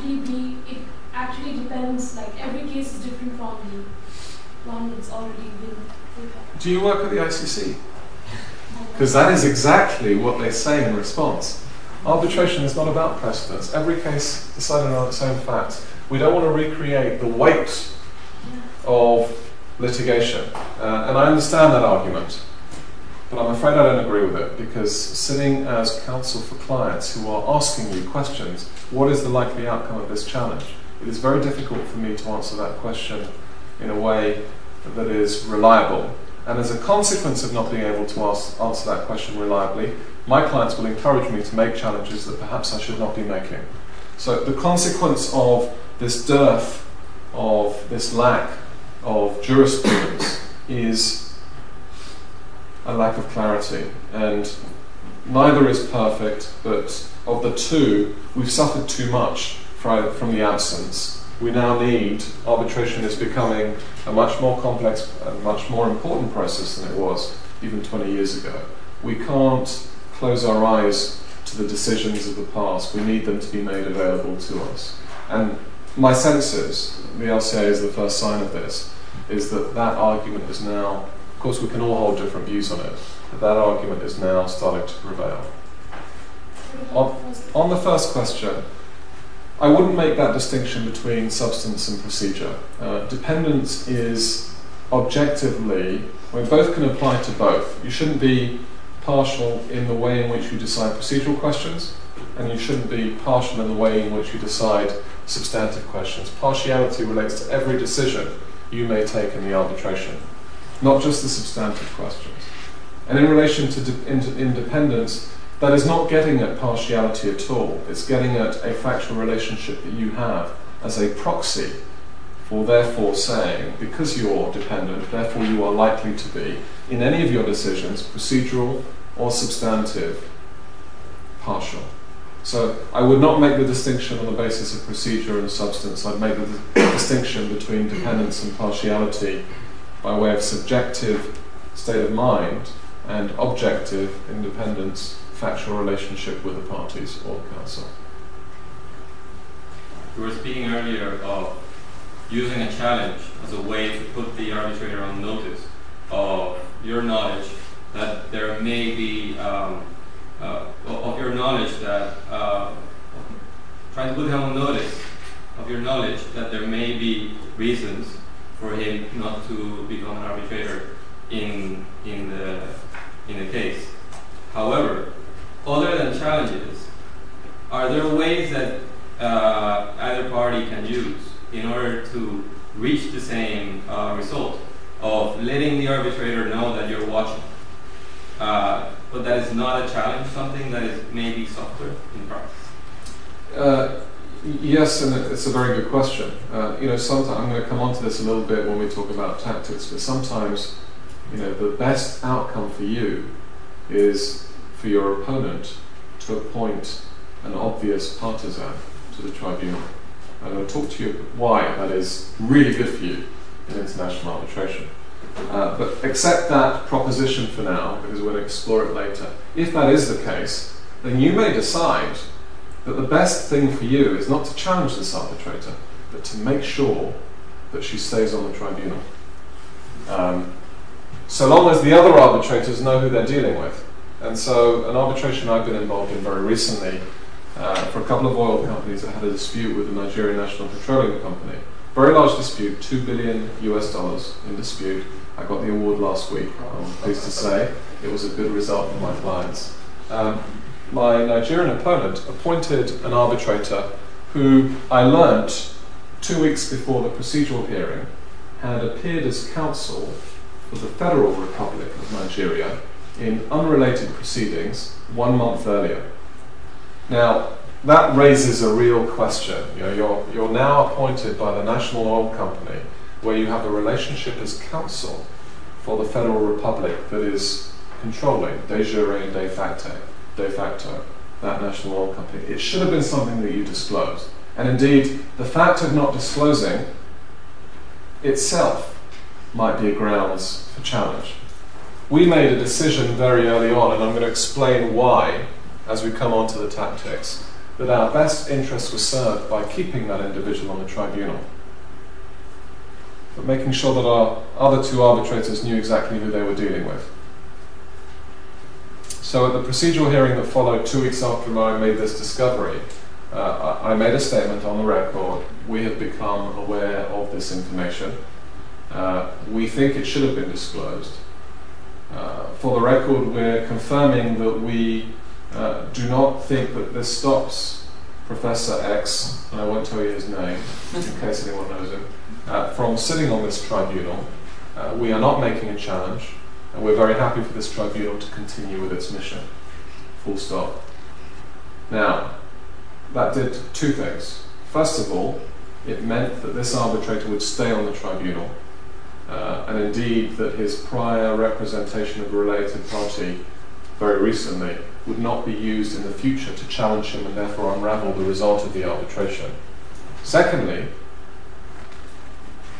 actually be, it actually depends, like every case is different from the one that's already been. Do you work at the ICC? Because that is exactly what they say in response. Arbitration is not about precedents. Every case decided on its own facts. We don't want to recreate the weight of litigation. Uh, and I understand that argument. But I'm afraid I don't agree with it because sitting as counsel for clients who are asking you questions, what is the likely outcome of this challenge? It is very difficult for me to answer that question in a way that is reliable. And as a consequence of not being able to ask, answer that question reliably, my clients will encourage me to make challenges that perhaps I should not be making. So the consequence of this dearth, of this lack of jurisprudence, is a lack of clarity. And neither is perfect, but of the two, we've suffered too much from the absence. We now need, arbitration is becoming a much more complex and much more important process than it was even 20 years ago. We can't close our eyes to the decisions of the past. We need them to be made available to us. And my sense is, the LCIA is the first sign of this, is that that argument is now, of course we can all hold different views on it, but that argument is now starting to prevail. On, on the first question, I wouldn't make that distinction between substance and procedure. Uh, dependence is objectively, mean, both can apply to both. You shouldn't be partial in the way in which you decide procedural questions, and you shouldn't be partial in the way in which you decide substantive questions. Partiality relates to every decision you may take in the arbitration, not just the substantive questions. And in relation to de- in- independence, that is not getting at partiality at all. It's getting at a factual relationship that you have as a proxy for therefore saying, because you're dependent, therefore you are likely to be, in any of your decisions, procedural or substantive, partial. So I would not make the distinction on the basis of procedure and substance. I'd make the distinction between dependence and partiality by way of subjective state of mind and objective independence, factual relationship with the parties or the counsel. You were speaking earlier of using a challenge as a way to put the arbitrator on notice of your knowledge that there may be, um, uh, of your knowledge that, uh, trying to put him on notice of your knowledge that there may be reasons for him not to become an arbitrator in, in, the, in the case. However, other than challenges, are there ways that uh, either party can use in order to reach the same uh, result of letting the arbitrator know that you're watching? Uh, but that is not a challenge, something that is maybe softer in practice. Uh, yes, and it's a very good question. Uh, you know, sometimes I'm going to come on to this a little bit when we talk about tactics, but sometimes, you know, the best outcome for you is for your opponent to appoint an obvious partisan to the tribunal. And I'll talk to you why that is really good for you in international arbitration. Uh, but accept that proposition for now because we're going to explore it later. If that is the case, then you may decide that the best thing for you is not to challenge this arbitrator, but to make sure that she stays on the tribunal. Um, so long as the other arbitrators know who they're dealing with. And so, an arbitration I've been involved in very recently uh, for a couple of oil companies that had a dispute with the Nigerian National Petroleum Company. Very large dispute, 2 billion US dollars in dispute. I got the award last week, I'm pleased to say. It was a good result for my clients. Um, my Nigerian opponent appointed an arbitrator who I learnt two weeks before the procedural hearing had appeared as counsel for the Federal Republic of Nigeria in unrelated proceedings one month earlier. Now, that raises a real question. You know, you're, you're now appointed by the national oil company where you have a relationship as counsel for the Federal Republic that is controlling de jure and de facto, de facto that national oil company. It should have been something that you disclosed. And indeed, the fact of not disclosing itself might be a grounds for challenge. We made a decision very early on, and I'm going to explain why as we come on to the tactics, that our best interests were served by keeping that individual on the tribunal. But making sure that our other two arbitrators knew exactly who they were dealing with. So at the procedural hearing that followed two weeks after I made this discovery, uh, I made a statement on the record. We have become aware of this information. Uh, we think it should have been disclosed. Uh, for the record, we're confirming that we uh, do not think that this stops Professor X, and I won't tell you his name in case anyone knows him, uh, from sitting on this tribunal. We are not making a challenge, and we're very happy for this tribunal to continue with its mission. Full stop. Now, that did two things. First of all, it meant that this arbitrator would stay on the tribunal, uh, and indeed that his prior representation of a related party very recently would not be used in the future to challenge him and therefore unravel the result of the arbitration. Secondly,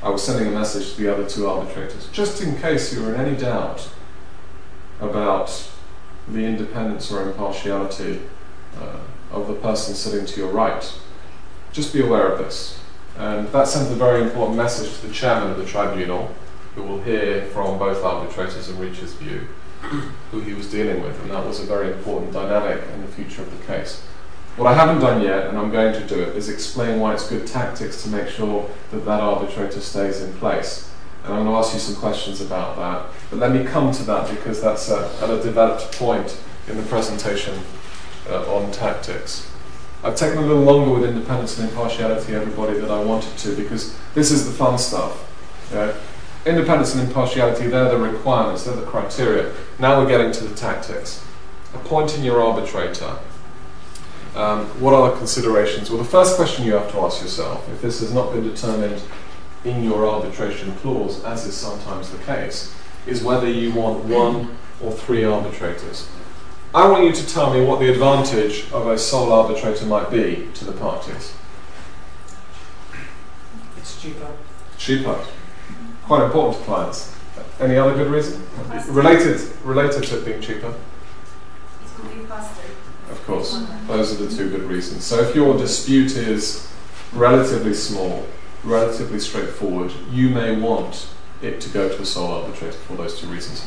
I was sending a message to the other two arbitrators, just in case you were in any doubt about the independence or impartiality uh, of the person sitting to your right. Just be aware of this. And that sends a very important message to the chairman of the tribunal, who will hear from both arbitrators and reach his view who he was dealing with, and that was a very important dynamic in the future of the case. What I haven't done yet, and I'm going to do it, is explain why it's good tactics to make sure that that arbitrator stays in place. And I'm going to ask you some questions about that. But let me come to that because that's a, at a developed point in the presentation uh, on tactics. I've taken a little longer with independence and impartiality, everybody, than I wanted to because this is the fun stuff. Yeah? Independence and impartiality, they're the requirements, they're the criteria. Now we're getting to the tactics. Appointing your arbitrator. Um, what are the considerations? Well, the first question you have to ask yourself, if this has not been determined in your arbitration clause, as is sometimes the case, is whether you want one or three arbitrators. I want you to tell me what the advantage of a sole arbitrator might be to the parties. It's cheaper. Cheaper quite important to clients. Any other good reason? Related, related to it being cheaper? It could be faster. Of course, those are the two good reasons. So if your dispute is relatively small, relatively straightforward, you may want it to go to a sole arbitrator for those two reasons.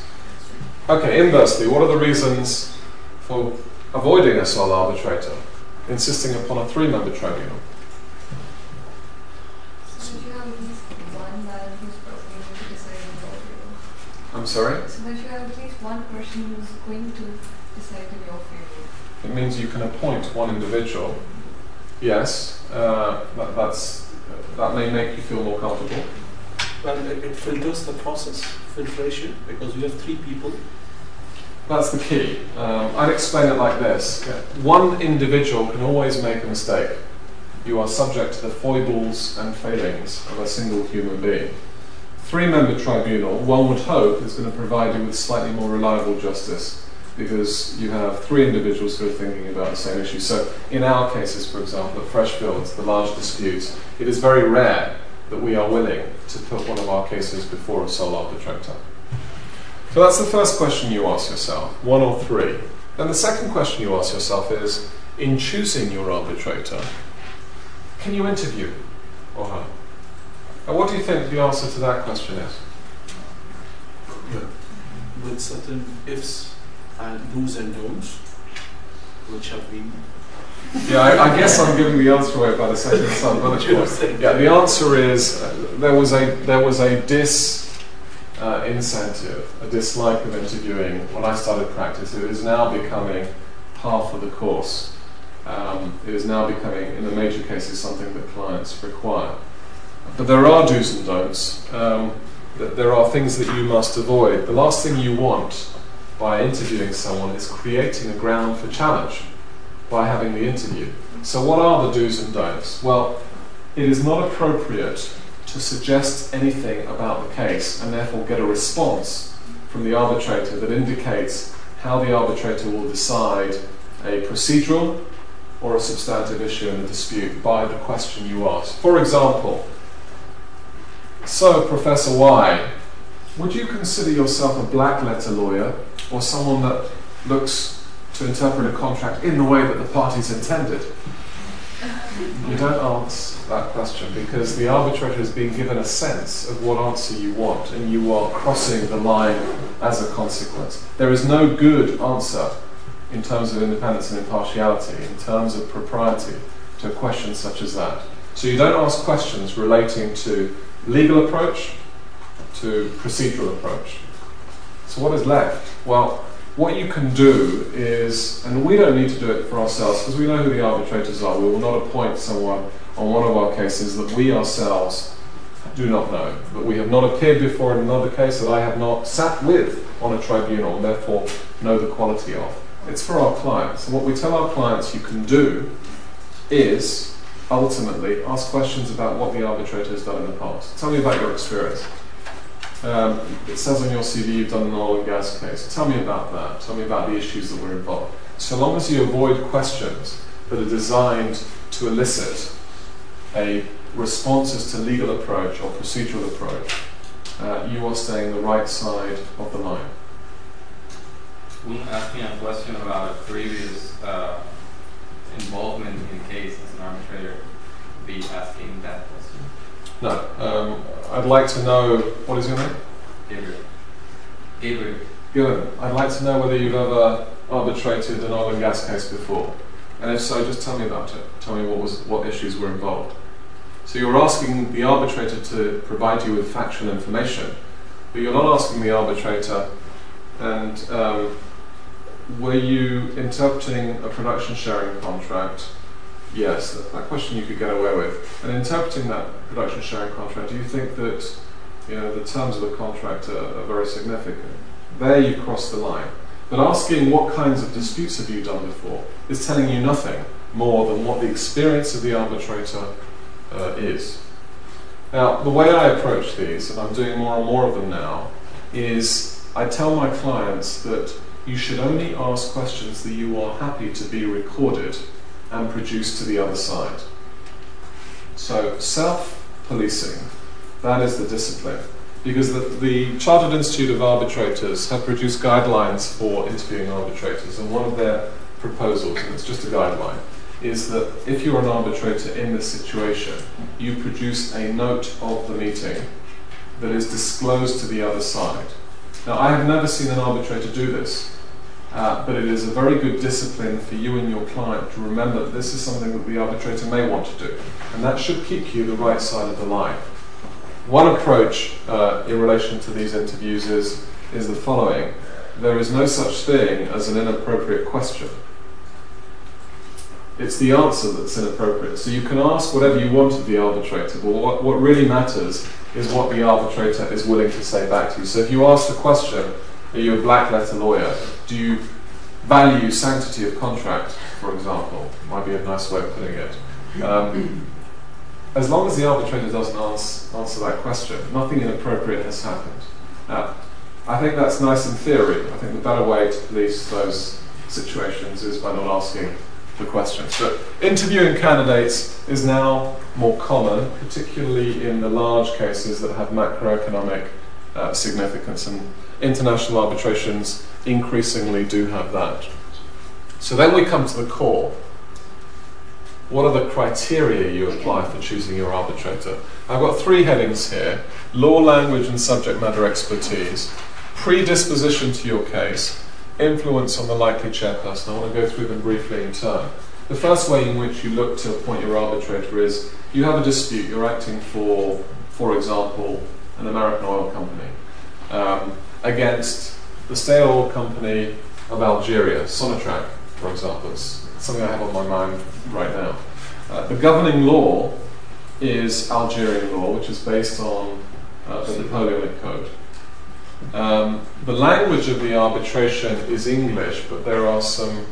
Okay, inversely, what are the reasons for avoiding a sole arbitrator, insisting upon a three-member tribunal? I'm sorry? So that you have at least one person who's going to decide in your favor. It means you can appoint one individual. Yes, uh, that, that's, that may make you feel more comfortable. Well, it, it filters the process, filtration, because you have three people. That's the key. Um, I'd explain it like this. One individual can always make a mistake. You are subject to the foibles and failings of a single human being three-member tribunal, one would hope, is going to provide you with slightly more reliable justice because you have three individuals who are thinking about the same issue. So in our cases, for example, at Freshfields, the large disputes, it is very rare that we are willing to put one of our cases before a sole arbitrator. So that's the first question you ask yourself, one or three. Then the second question you ask yourself is, in choosing your arbitrator, can you interview or her? And what do you think the answer to that question is? Yeah. With certain ifs and do's and don'ts, which have been. Yeah, I, I guess I'm giving the answer away by the second some bullet point. Yeah, the answer is uh, there was a there was a dis uh, incentive, a dislike of interviewing when I started practice. It is now becoming half of the course. Um, it is now becoming, in the major cases, something that clients require. But there are do's and don'ts. Um, there are things that you must avoid. The last thing you want by interviewing someone is creating a ground for challenge by having the interview. So, what are the do's and don'ts? Well, it is not appropriate to to suggest anything about the case and therefore get a response from the arbitrator that indicates how the arbitrator will decide a procedural or a substantive issue in the dispute by the question you ask. For example, so Professor Y, would you consider yourself a black letter lawyer or someone that looks to interpret a contract in the way that the parties intended? You don't answer that question because the arbitrator has been given a sense of what answer you want and you are crossing the line as a consequence. There is no good answer in terms of independence and impartiality, in terms of propriety, to a question such as that. So you don't ask questions relating to legal approach to procedural approach. So what is left? Well, what you can do is, and we don't need to do it for ourselves because we know who the arbitrators are. We will not appoint someone on one of our cases that we ourselves do not know, but we have not appeared before in another case that I have not sat with on a tribunal and therefore know the quality of. It's for our clients. And what we tell our clients you can do is ultimately ask questions about what the arbitrator has done in the past. Tell me about your experience. Um, it says on your CV you've done an oil and gas case. Tell me about that. Tell me about the issues that were involved. So long as you avoid questions that are designed to elicit a responses to legal approach or procedural approach, uh, you are staying the right side of the line. When asking a question about a previous uh, involvement in a case as an arbitrator, be asking that question? No. Um, I'd like to know, what is your name? Gabriel. Gabriel. Good. I'd like to know whether you've ever arbitrated an oil and gas case before. And if so, just tell me about it. Tell me what was what issues were involved. So you're asking the arbitrator to provide you with factual information, but you're not asking the arbitrator, and um, were you interpreting a production sharing contract? Yes, that, that question you could get away with. And interpreting that production sharing contract, do you think that you know the terms of the contract are, are very significant? There you cross the line. But asking what kinds of disputes have you done before is telling you nothing more than what the experience of the arbitrator uh, is. Now, the way I approach these, and I'm doing more and more of them now, is I tell my clients that you should only ask questions that you are happy to be recorded and produced to the other side. So, self policing, that is the discipline. Because the, the Chartered Institute of Arbitrators have produced guidelines for interviewing arbitrators, and one of their proposals, and it's just a guideline, is that if you're an arbitrator in this situation, you produce a note of the meeting that is disclosed to the other side. Now, I have never seen an arbitrator do this, uh, but it is a very good discipline for you and your client to remember that this is something that the arbitrator may want to do, and that should keep you the right side of the line. One approach uh, in relation to these interviews is, is the following there is no such thing as an inappropriate question. It's the answer that's inappropriate. So you can ask whatever you want of the arbitrator, but what, what really matters is what the arbitrator is willing to say back to you. So if you ask the question, are you a black letter lawyer? Do you value sanctity of contract, for example? Might be a nice way of putting it. Um, as long as the arbitrator doesn't answer, answer that question, nothing inappropriate has happened. Now, I think that's nice in theory. I think the better way to police those situations is by not asking the questions. But interviewing candidates is now more common, particularly in the large cases that have macroeconomic uh, significance, and international arbitrations increasingly do have that. So then we come to the core. What are the criteria you apply for choosing your arbitrator? I've got three headings here law, language, and subject matter expertise, predisposition to your case, influence on the likely chairperson. I want to go through them briefly in turn. The first way in which you look to appoint your arbitrator is you have a dispute, you're acting for, for example, an American oil company um, against the state oil company of Algeria, Sonatrach, for example. It's something I have on my mind right now. Uh, the governing law is Algerian law, which is based on uh, the Napoleonic Code. Um, the language of the arbitration is English, but there are some,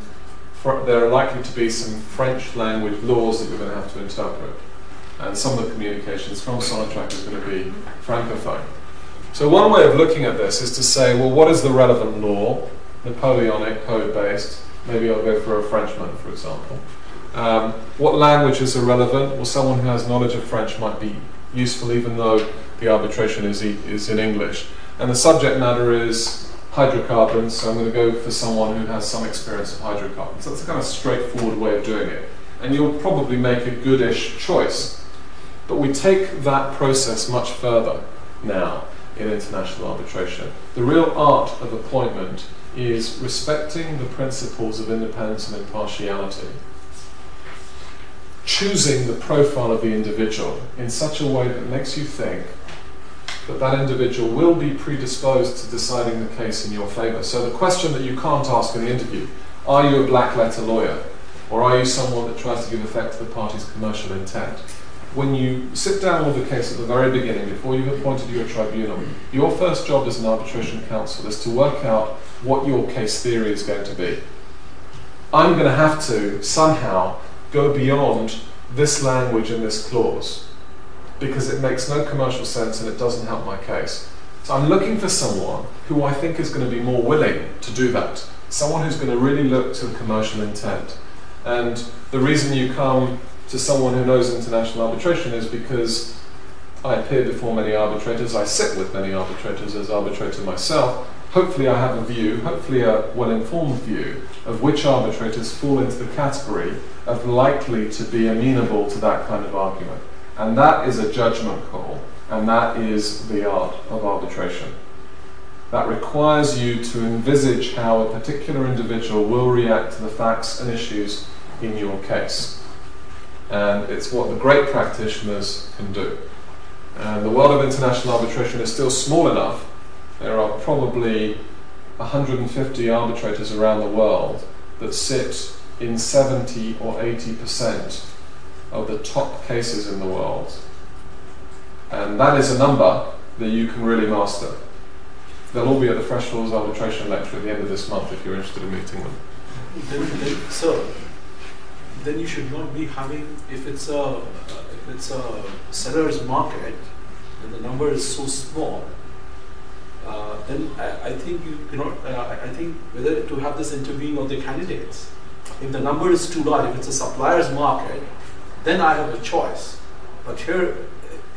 there are likely to be some French language laws that you're going to have to interpret. and some of the communications from Sonatrach is going to be francophone. So one way of looking at this is to say, well, what is the relevant law? Napoleonic, code-based. Maybe I'll go for a Frenchman, for example. Um, what language is relevant? Well, someone who has knowledge of French might be useful, even though the arbitration is, e- is in English. And the subject matter is hydrocarbons, so I'm going to go for someone who has some experience of hydrocarbons. That's a kind of straightforward way of doing it. And you'll probably make a goodish choice. But we take that process much further now in international arbitration. The real art of appointment is respecting the principles of independence and impartiality, choosing the profile of the individual in such a way that makes you think that that individual will be predisposed to deciding the case in your favour. So the question that you can't ask in the interview, are you a black letter lawyer? Or are you someone that tries to give effect to the party's commercial intent? When you sit down with the case at the very beginning, before you've appointed your tribunal, your first job as an arbitration counsel is to work out what your case theory is going to be. I'm going to have to somehow go beyond this language and this clause because it makes no commercial sense and it doesn't help my case. So I'm looking for someone who I think is going to be more willing to do that. Someone who's going to really look to the commercial intent. And the reason you come to someone who knows international arbitration is because I appear before many arbitrators, I sit with many arbitrators as arbitrator myself. Hopefully, I have a view, hopefully, a well informed view of which arbitrators fall into the category of likely to be amenable to that kind of argument. And that is a judgment call, and that is the art of arbitration. That requires you to envisage how a particular individual will react to the facts and issues in your case. And it's what the great practitioners can do. And the world of international arbitration is still small enough. There are probably 150 arbitrators around the world that sit in 70 or 80 percent of the top cases in the world. And that is a number that you can really master. They'll all be at the Freshfields Arbitration Lecture at the end of this month if you're interested in meeting them. Then, then, so, then you should not be having, if it's a, if it's a seller's market, and the number is so small, uh, then I, I think you cannot, uh, I think whether to have this interviewing of the candidates. If the number is too large, if it's a supplier's market, then I have a choice. But here,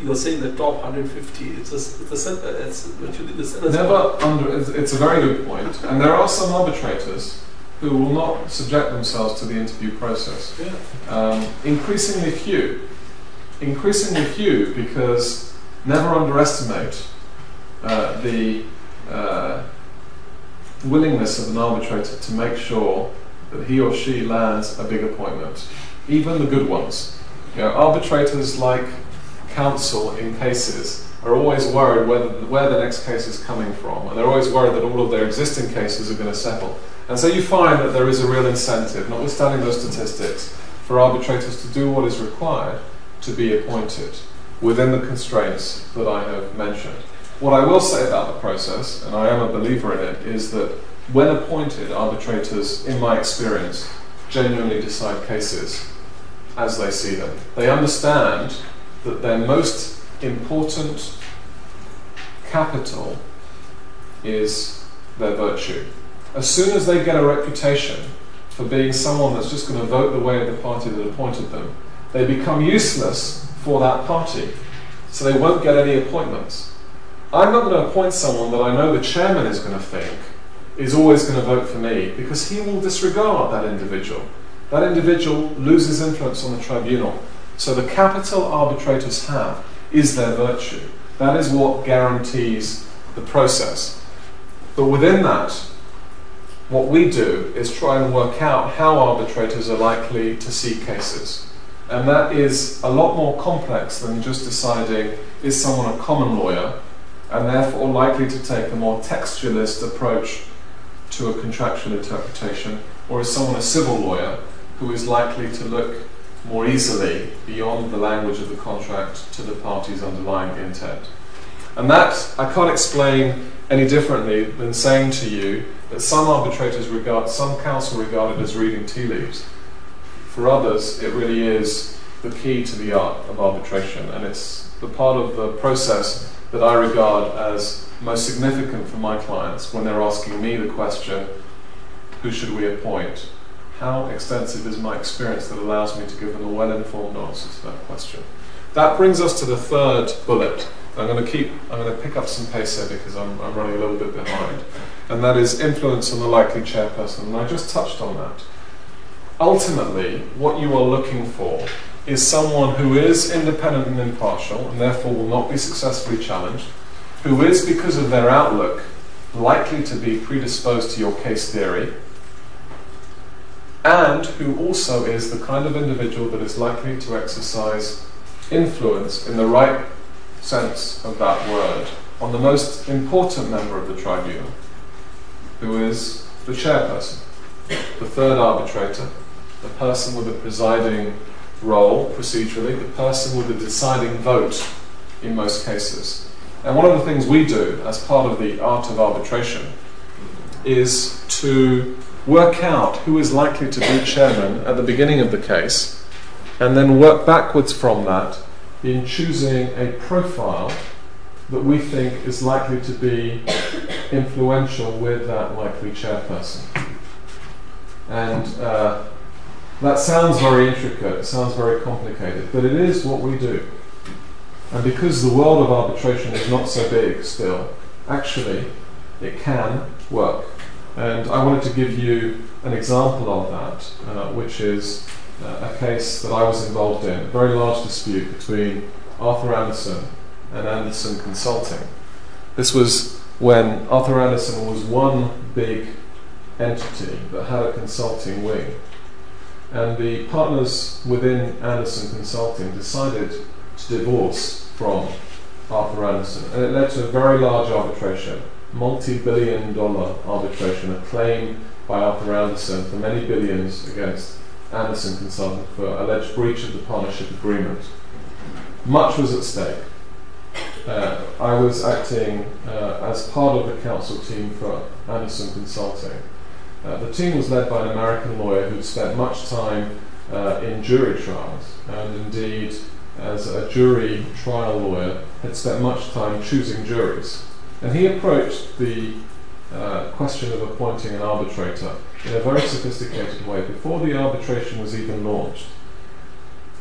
you're saying the top 150, it's a, it's a, it's virtually the seller's Never under, it's- it's a very good point, and there are some arbitrators who will not subject themselves to the interview process. Yeah. Um, increasingly few. Increasingly few because never underestimate uh, the uh, willingness of an arbitrator to make sure that he or she lands a big appointment, even the good ones. You know, arbitrators like counsel in cases are always worried whether, where the next case is coming from, and they're always worried that all of their existing cases are going to settle. And so you find that there is a real incentive, notwithstanding those statistics, for arbitrators to do what is required to be appointed within the constraints that I have mentioned. What I will say about the process, and I am a believer in it, is that when appointed, arbitrators, in my experience, genuinely decide cases as they see them. They understand that their most important capital is their virtue. As soon as they get a reputation for being someone that's just going to vote the way of the party that appointed them, they become useless for that party. So they won't get any appointments. I'm not going to appoint someone that I know the chairman is going to think is always going to vote for me because he will disregard that individual. That individual loses influence on the tribunal. So the capital arbitrators have is their virtue. That is what guarantees the process. But within that, what we do is try and work out how arbitrators are likely to see cases. And that is a lot more complex than just deciding is someone a common lawyer and therefore likely to take a more textualist approach to a contractual interpretation, or is someone a civil lawyer who is likely to look more easily beyond the language of the contract to the party's underlying intent. And that I can't explain any differently than saying to you that some arbitrators regard, some counsel regard it as reading tea leaves. For others, it really is the key to the art of arbitration, and it's the part of the process that I regard as most significant for my clients when they're asking me the question who should we appoint? How extensive is my experience that allows me to give them a well informed answer to that question? That brings us to the third bullet. I'm going to keep, I'm going to pick up some pace here because I'm, I'm running a little bit behind. And that is influence on the likely chairperson. And I just touched on that. Ultimately, what you are looking for is someone who is independent and impartial and therefore will not be successfully challenged, who is, because of their outlook, likely to be predisposed to your case theory, and who also is the kind of individual that is likely to exercise influence in the right sense of that word on the most important member of the tribunal, who is the chairperson, the third arbitrator, the person with the presiding role procedurally, the person with the deciding vote in most cases. And one of the things we do as part of the art of arbitration is to work out who is likely to be chairman at the beginning of the case and then work backwards from that in choosing a profile that we think is likely to be influential with that likely chairperson. And uh, that sounds very intricate, it sounds very complicated, but it is what we do. And because the world of arbitration is not so big still, actually, it can work. And I wanted to give you an example of that, uh, which is uh, a case that I was involved in, a very large dispute between Arthur Andersen and Andersen Consulting. This was when Arthur Andersen was one big entity that had a consulting wing. And the partners within Andersen Consulting decided to divorce from Arthur Andersen. And it led to a very large arbitration, multi billion dollar arbitration, a claim by Arthur Andersen for many billions against Andersen Consulting for alleged breach of the partnership agreement. Much was at stake. Uh, I was acting uh, as part of the counsel team for Andersen Consulting. Uh, the team was led by an American lawyer who'd spent much time uh, in jury trials, and indeed, as a jury trial lawyer, had spent much time choosing juries. And he approached the uh, question of appointing an arbitrator in a very sophisticated way before the arbitration was even launched.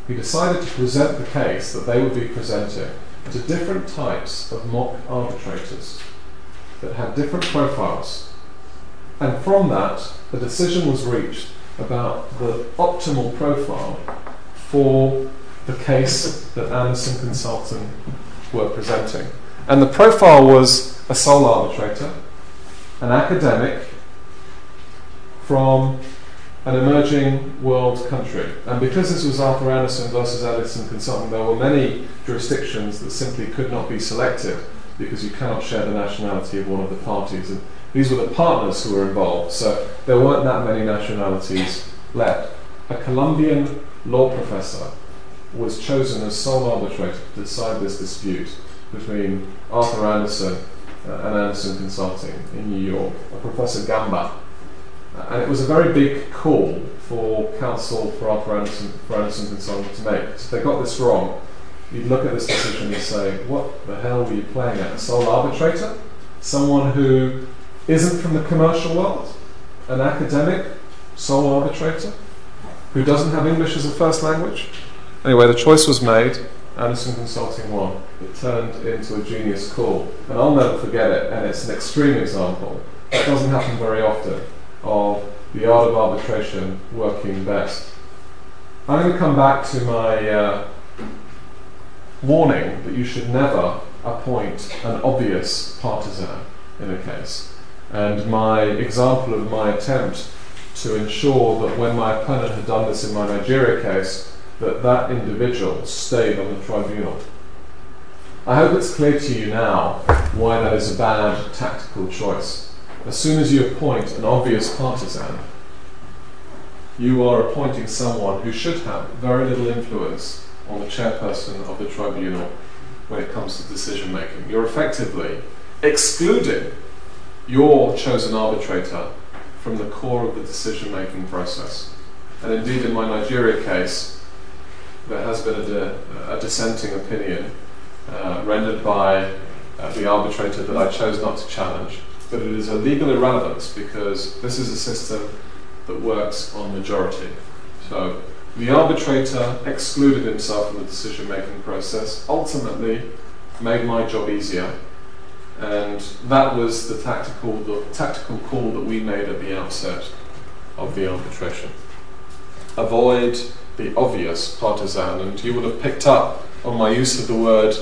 He decided to present the case that they would be presenting to different types of mock arbitrators that had different profiles and from that, a decision was reached about the optimal profile for the case that Andersen Consulting were presenting. And the profile was a sole arbitrator, an academic from an emerging world country. And because this was Arthur Andersen versus Andersen Consulting, there were many jurisdictions that simply could not be selected because you cannot share the nationality of one of the parties. And these were the partners who were involved, so there weren't that many nationalities left. A Colombian law professor was chosen as sole arbitrator to decide this dispute between Arthur Andersen uh, and Andersen Consulting in New York, a Professor Gamba. Uh, and it was a very big call for counsel for Arthur Andersen, for Andersen Consulting to make. if they got this wrong, you'd look at this decision and say, what the hell were you playing at? A sole arbitrator? Someone who isn't from the commercial world, an academic, sole arbitrator, who doesn't have English as a first language. Anyway, the choice was made. Andersen Consulting won. It turned into a genius call. And I'll never forget it, and it's an extreme example. It doesn't happen very often of the art of arbitration working best. I'm going to come back to my uh, warning that you should never appoint an obvious partisan in a case and my example of my attempt to ensure that when my opponent had done this in my Nigeria case, that that individual stayed on the tribunal. I hope it's clear to you now why that is a bad tactical choice. As soon as you appoint an obvious partisan, you are appointing someone who should have very little influence on the chairperson of the tribunal when it comes to decision making. You're effectively excluding your chosen arbitrator from the core of the decision making process. And indeed, in my Nigeria case, there has been a, di- a dissenting opinion uh, rendered by uh, the arbitrator that I chose not to challenge, but it is a legal irrelevance because this is a system that works on majority. So the arbitrator excluded himself from the decision making process, ultimately made my job easier. And that was the tactical, the tactical call that we made at the outset of the arbitration. Avoid the obvious partisan, and you would have picked up on my use of the word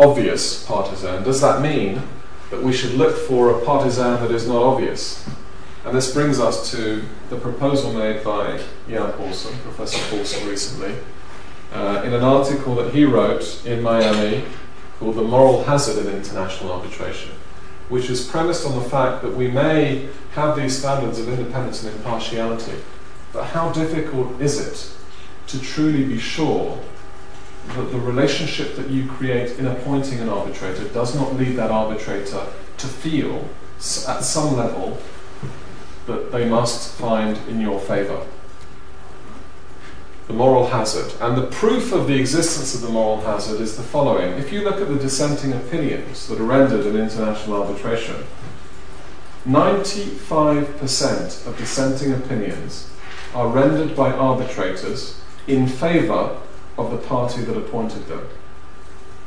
obvious partisan. Does that mean that we should look for a partisan that is not obvious? And this brings us to the proposal made by Jan Paulsson, Professor Paulsson, recently, uh, in an article that he wrote in Miami called The Moral Hazard of International Arbitration, which is premised on the fact that we may have these standards of independence and impartiality, but how difficult is it to truly be sure that the relationship that you create in appointing an arbitrator does not lead that arbitrator to feel at some level that they must find in your favour. The moral hazard. And the proof of the existence of the moral hazard is the following. If you look at the dissenting opinions that are rendered in international arbitration, 95% of dissenting opinions are rendered by arbitrators in favour of the party that appointed them.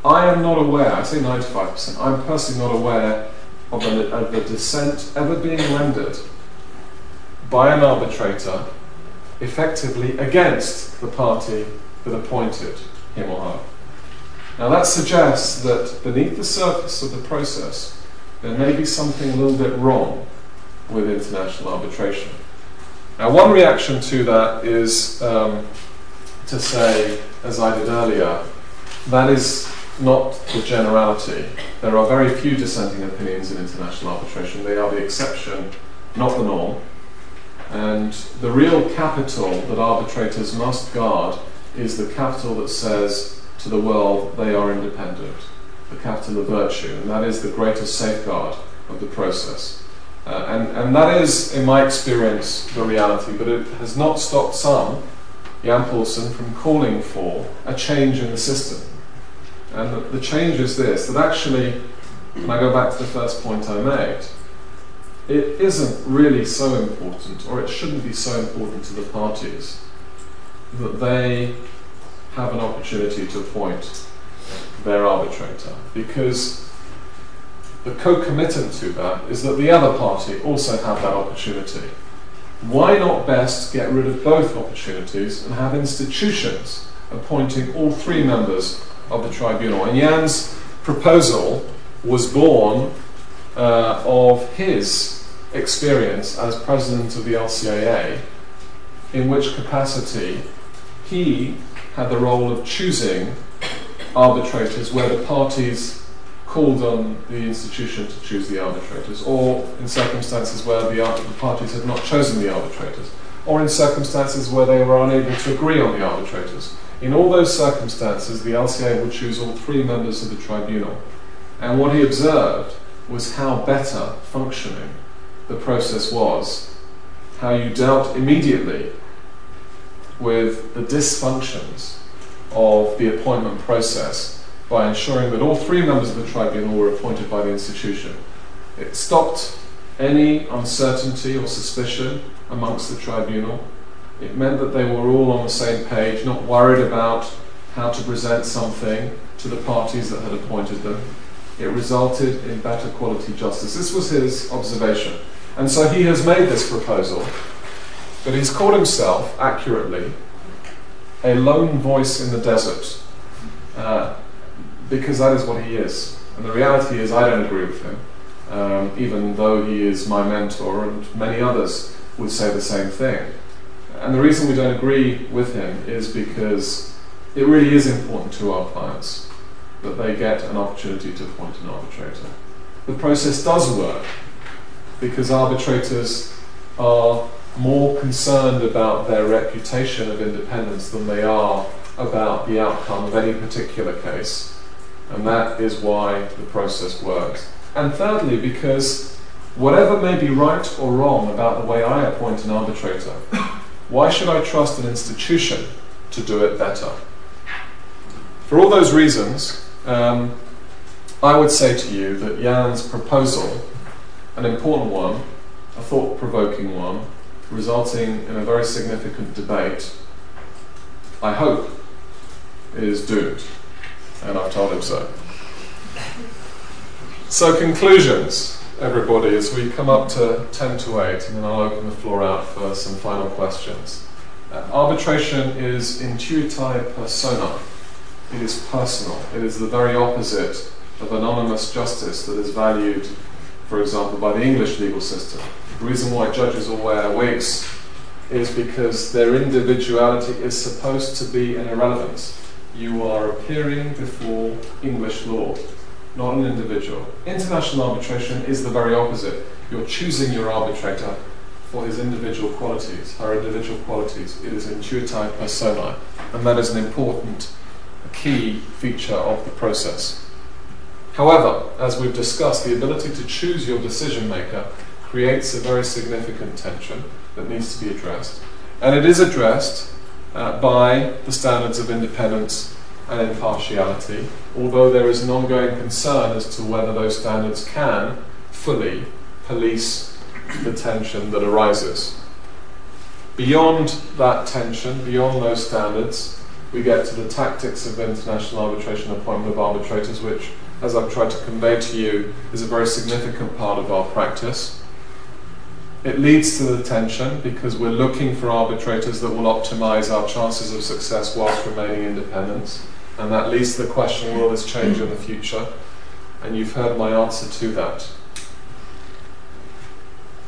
I am not aware, I say 95%, I'm personally not aware of a, of a dissent ever being rendered by an arbitrator effectively against the party that appointed him or her. Now that suggests that beneath the surface of the process there may be something a little bit wrong with international arbitration. Now one reaction to that is um, to say, as I did earlier, that is not the generality. There are very few dissenting opinions in international arbitration. They are the exception, not the norm. And the real capital that arbitrators must guard is the capital that says to the world they are independent, the capital of virtue, and that is the greatest safeguard of the process. Uh, and, and that is, in my experience, the reality, but it has not stopped some, Jan Paulsson, from calling for a change in the system. And the, the change is this that actually, when I go back to the first point I made, it isn't really so important, or it shouldn't be so important to the parties, that they have an opportunity to appoint their arbitrator. Because the co-committant to that is that the other party also have that opportunity. Why not best get rid of both opportunities and have institutions appointing all three members of the tribunal? And Jan's proposal was born uh, of his experience as president of the LCIA, in which capacity he had the role of choosing arbitrators where the parties called on the institution to choose the arbitrators, or in circumstances where the, the parties had not chosen the arbitrators, or in circumstances where they were unable to agree on the arbitrators. In all those circumstances, the LCIA would choose all three members of the tribunal. And what he observed was how better functioning the process was, how you dealt immediately with the dysfunctions of the appointment process by ensuring that all three members of the tribunal were appointed by the institution. It stopped any uncertainty or suspicion amongst the tribunal. It meant that they were all on the same page, not worried about how to present something to the parties that had appointed them. It resulted in better quality justice. This was his observation. And so he has made this proposal, but he's called himself, accurately, a lone voice in the desert, uh, because that is what he is. And the reality is, I don't agree with him, um, even though he is my mentor, and many others would say the same thing. And the reason we don't agree with him is because it really is important to our clients that they get an opportunity to appoint an arbitrator. The process does work because arbitrators are more concerned about their reputation of independence than they are about the outcome of any particular case. And that is why the process works. And thirdly, because whatever may be right or wrong about the way I appoint an arbitrator, why should I trust an institution to do it better? For all those reasons, um, I would say to you that Jan's proposal, an important one, a thought provoking one, resulting in a very significant debate, I hope, is doomed. And I've told him so. So, conclusions, everybody, as we come up to 10 to 8, and then I'll open the floor out for some final questions. Uh, arbitration is intuitu persona. It is personal. It is the very opposite of anonymous justice that is valued, for example, by the English legal system. The reason why judges all wear wigs is because their individuality is supposed to be an irrelevance. You are appearing before English law, not an individual. International arbitration is the very opposite. You're choosing your arbitrator for his individual qualities, her individual qualities. It is intuitu personae, and that is an important key feature of the process. However, as we've discussed, the ability to choose your decision maker creates a very significant tension that needs to be addressed. And it is addressed uh, by the standards of independence and impartiality, although there is an ongoing concern as to whether those standards can fully police the tension that arises. Beyond that tension, beyond those standards, we get to the tactics of international arbitration appointment of arbitrators, which, as I've tried to convey to you, is a very significant part of our practice. It leads to the tension because we're looking for arbitrators that will optimize our chances of success whilst remaining independent. And that leads to the question will this change in the future? And you've heard my answer to that.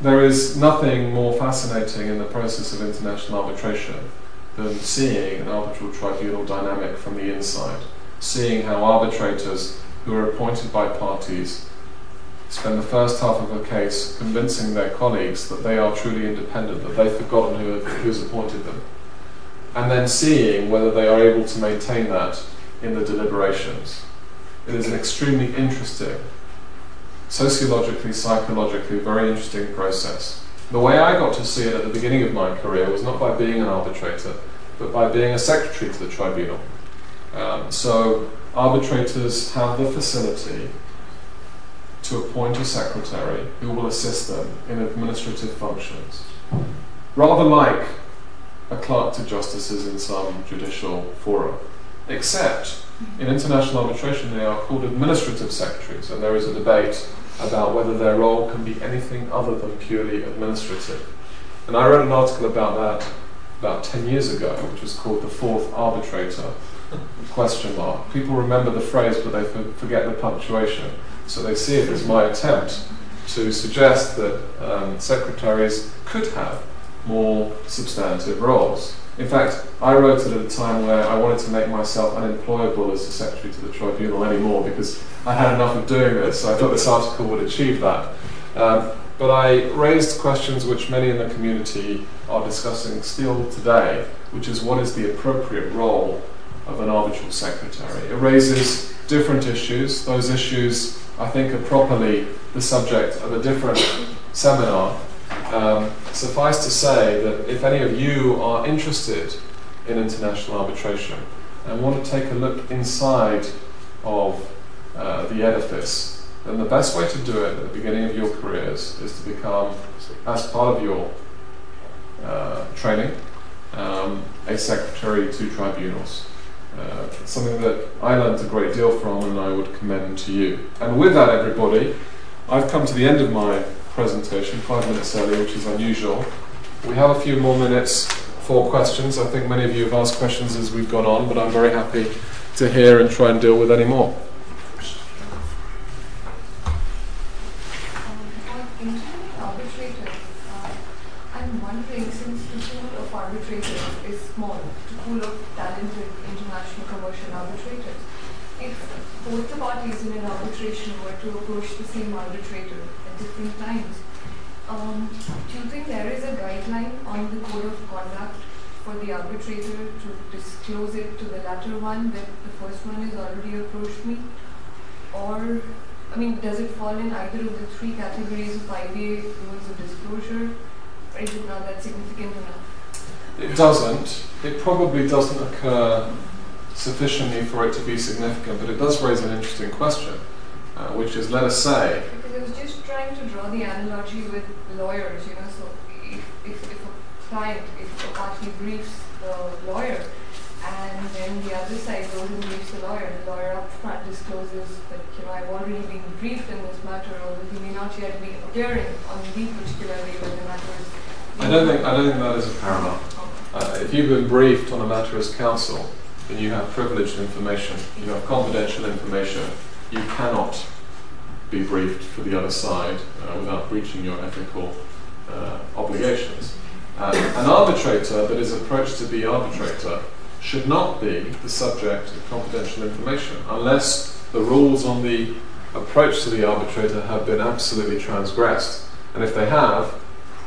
There is nothing more fascinating in the process of international arbitration than seeing an arbitral tribunal dynamic from the inside, seeing how arbitrators who are appointed by parties spend the first half of a case convincing their colleagues that they are truly independent, that they've forgotten who, who's appointed them, and then seeing whether they are able to maintain that in the deliberations. It is an extremely interesting, sociologically, psychologically, very interesting process. The way I got to see it at the beginning of my career was not by being an arbitrator, but by being a secretary to the tribunal. Um, so arbitrators have the facility to appoint a secretary who will assist them in administrative functions. Rather like a clerk to justices in some judicial fora. Except in international arbitration they are called administrative secretaries, and there is a debate about whether their role can be anything other than purely administrative. And I wrote an article about that about 10 years ago, which was called The Fourth Arbitrator, question mark. People remember the phrase, but they forget the punctuation. So they see it as my attempt to suggest that um, secretaries could have more substantive roles. In fact, I wrote it at a time where I wanted to make myself unemployable as a secretary to the tribunal anymore because I had enough of doing this, so I thought this article would achieve that. Um, but I raised questions which many in the community are discussing still today, which is what is the appropriate role of an arbitral secretary. It raises different issues. Those issues I think, are properly the subject of a different seminar. Um, suffice to say that if any of you are interested in international arbitration and want to take a look inside of uh, the edifice, then the best way to do it at the beginning of your careers is to become, as part of your uh, training, um, a secretary to tribunals. Uh, something that I learned a great deal from and I would commend to you. And with that, everybody, I've come to the end of my presentation, five minutes early, which is unusual. We have a few more minutes for questions. I think many of you have asked questions as we've gone on, but I'm very happy to hear and try and deal with any more. To approach the same arbitrator at different times. Um, do you think there is a guideline on the code of conduct for the arbitrator to disclose it to the latter one that the first one has already approached me? Or, I mean, does it fall in either of the three categories of IBA rules of disclosure? Or is it not that significant enough? It doesn't. It probably doesn't occur sufficiently for it to be significant, but it does raise an interesting question, uh, which is let us say Because I was just trying to draw the analogy with lawyers, you know, so if, if, if a client, if a party briefs the lawyer, and then the other side goes and briefs the lawyer, the lawyer up front discloses that, you know, I've already been briefed in this matter, although he may not yet be appearing on the particular day when the matter is. I don't think I don't think that is a paramount. Uh, if you've been briefed on a matter as counsel, then you have privileged information, you have confidential information. You cannot be briefed for the other side uh, without breaching your ethical uh, obligations. An arbitrator that is approached to be arbitrator should not be the subject of confidential information unless the rules on the approach to the arbitrator have been absolutely transgressed. And if they have,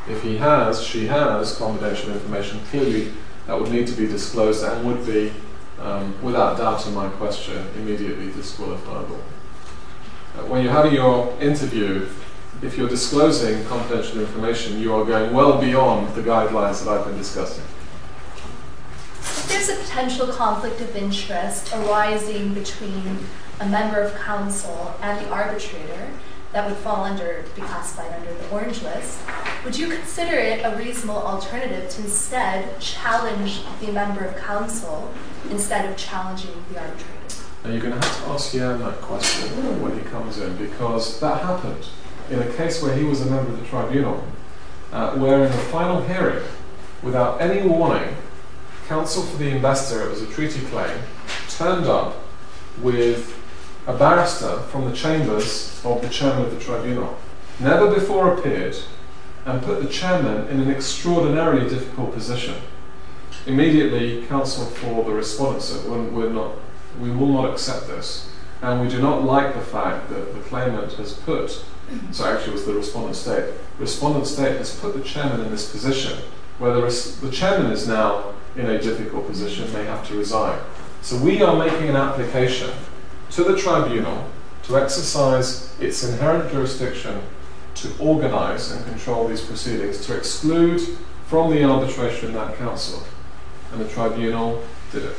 if he has, she has confidential information, clearly that would need to be disclosed and would be, um, without doubt in my question, immediately disqualifiable. Uh, when you're having your interview, if you're disclosing confidential information, you are going well beyond the guidelines that I've been discussing. If there's a potential conflict of interest arising between a member of counsel and the arbitrator that would fall under, be classified under the orange list, would you consider it a reasonable alternative to instead challenge the member of counsel instead of challenging the arbitrator? Now you're going to have to ask Jan that question when he comes in because that happened in a case where he was a member of the tribunal, uh, where in the final hearing, without any warning, counsel for the investor, it was a treaty claim, turned up with a barrister from the chambers of the chairman of the tribunal, never before appeared, and put the chairman in an extraordinarily difficult position. Immediately, counsel for the respondent said, we're, not, we will not accept this, and we do not like the fact that the claimant has put, so actually it was the respondent state, respondent state has put the chairman in this position, where the, res- the chairman is now in a difficult position, may have to resign. So we are making an application to the tribunal to exercise its inherent jurisdiction to organise and control these proceedings, to exclude from the arbitration that counsel. And the tribunal did it.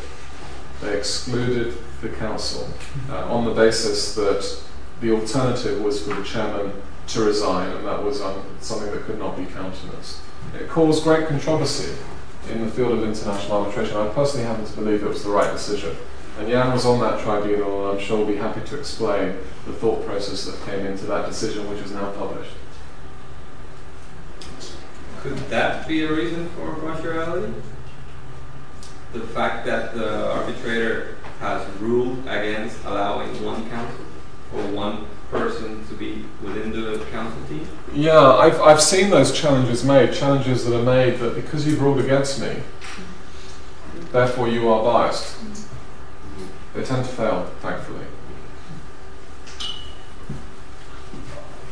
They excluded the counsel uh, on the basis that the alternative was for the chairman to resign, and that was um, something that could not be countenanced. It caused great controversy in the field of international arbitration. I personally happen to believe it was the right decision. And Jan was on that tribunal, and I'm sure will be happy to explain the thought process that came into that decision, which is now published. Could that be a reason for partiality? The fact that the arbitrator has ruled against allowing one counsel or one person to be within the counsel team? Yeah, I've, I've seen those challenges made, challenges that are made that because you've ruled against me, therefore you are biased. They tend to fail, thankfully.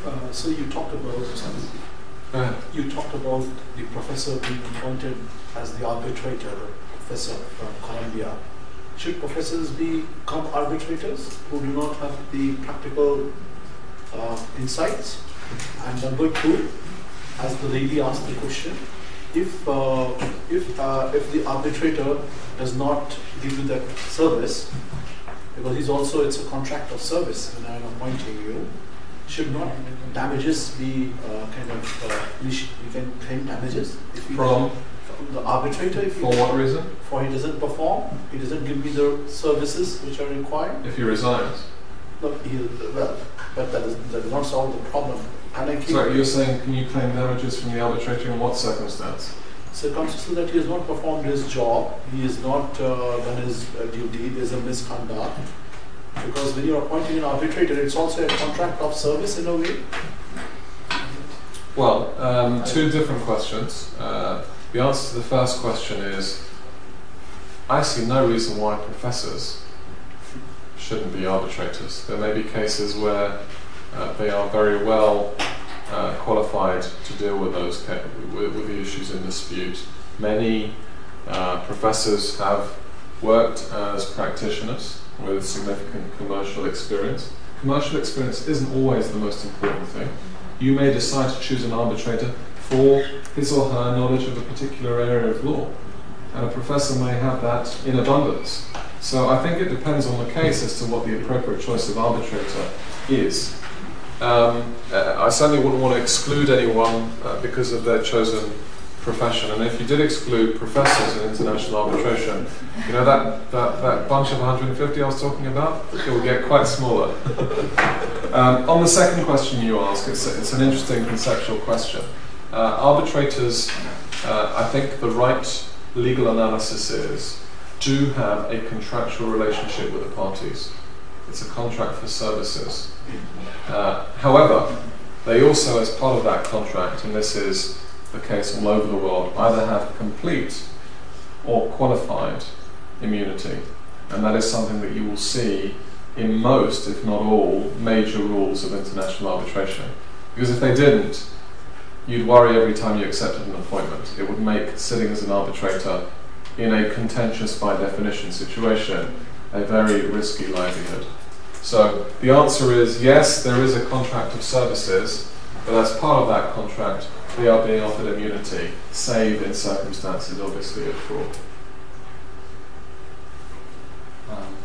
Uh, so you talked about ahead. you talked about the professor being appointed as the arbitrator, professor from Colombia. Should professors become arbitrators who do not have the practical uh, insights? And number two, as the lady asked the question, if uh, if uh, if the arbitrator does not give you that service, because he's also it's a contract of service when I'm appointing you, should not damages be uh, kind of uh, we, sh- we can claim damages if From? from the arbitrator if For he, what reason? for he doesn't perform, he doesn't give me the services which are required. If he resigns. No, he, well, but that, is, that does not solve the problem. And I Sorry, you're saying can you claim damages from the arbitrator in what circumstance? circumstances that he has not performed his job, he has not uh, done his uh, duty, there's a misconduct. Because when you're appointing an arbitrator, it's also a contract of service in a way. Well, um, two different questions. Uh, the answer to the first question is I see no reason why professors shouldn't be arbitrators. There may be cases where uh, they are very well uh, qualified to deal with those with, with the issues in dispute. Many uh, professors have worked as practitioners with significant commercial experience. Commercial experience isn't always the most important thing. You may decide to choose an arbitrator for his or her knowledge of a particular area of law, and a professor may have that in abundance. So I think it depends on the case as to what the appropriate choice of arbitrator is. Um, uh, I certainly wouldn't want to exclude anyone uh, because of their chosen profession. And if you did exclude professors in international arbitration, you know that, that, that bunch of 150 I was talking about, it will get quite smaller. Um, on the second question you ask, it's, it's an interesting conceptual question. Uh, arbitrators, uh, I think the right legal analysis is, do have a contractual relationship with the parties. It's a contract for services. Uh, however, they also, as part of that contract, and this is the case all over the world, either have complete or qualified immunity. And that is something that you will see in most, if not all, major rules of international arbitration. Because if they didn't, you'd worry every time you accepted an appointment. It would make sitting as an arbitrator in a contentious, by definition, situation a very risky livelihood. So the answer is yes, there is a contract of services, but as part of that contract, they are being offered immunity, save in circumstances, obviously, of fraud. Um,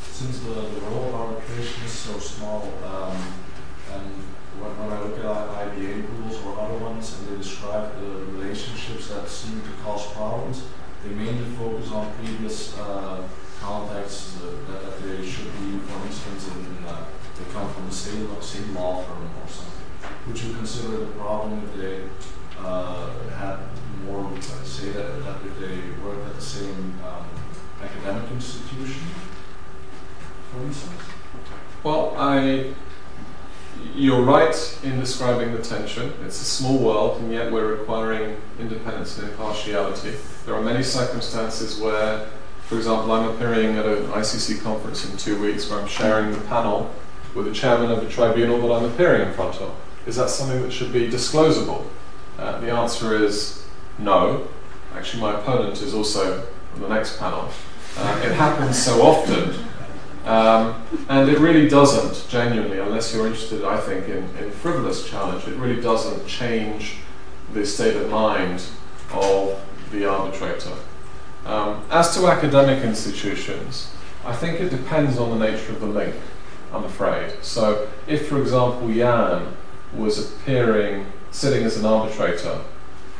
since the, the role of arbitration is so small, um, and when, when I look at IBA rules or other ones and they describe the relationships that seem to cause problems, they mainly focus on previous uh, contacts that, that they should be, for instance, in, in uh, they come from the same, same law firm or something. Would you consider the problem if they uh, had more, say that, that if they worked at the same um, academic institution, for instance? Well, I, you're right in describing the tension. It's a small world, and yet we're requiring independence and impartiality. There are many circumstances where, for example, I'm appearing at an ICC conference in two weeks where I'm sharing the panel with the chairman of the tribunal that I'm appearing in front of. Is that something that should be disclosable? Uh, the answer is no. Actually, my opponent is also on the next panel. Uh, it happens so often um, and it really doesn't, genuinely, unless you're interested, I think, in, in frivolous challenge, it really doesn't change the state of mind of the arbitrator. Um, as to academic institutions, I think it depends on the nature of the link, I'm afraid. So, if, for example, Jan was appearing, sitting as an arbitrator,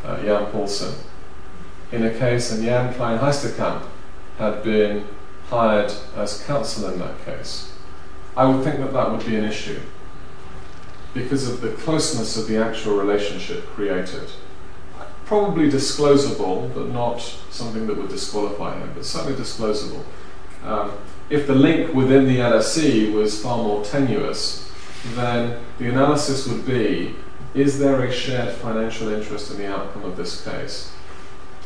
uh, Jan Paulsson, in a case, and Jan Kleinheisterkamp had been hired as counsel in that case, I would think that that would be an issue because of the closeness of the actual relationship created. Probably disclosable, but not something that would disqualify him, but certainly disclosable. Um, if the link within the LSE was far more tenuous, then the analysis would be is there a shared financial interest in the outcome of this case?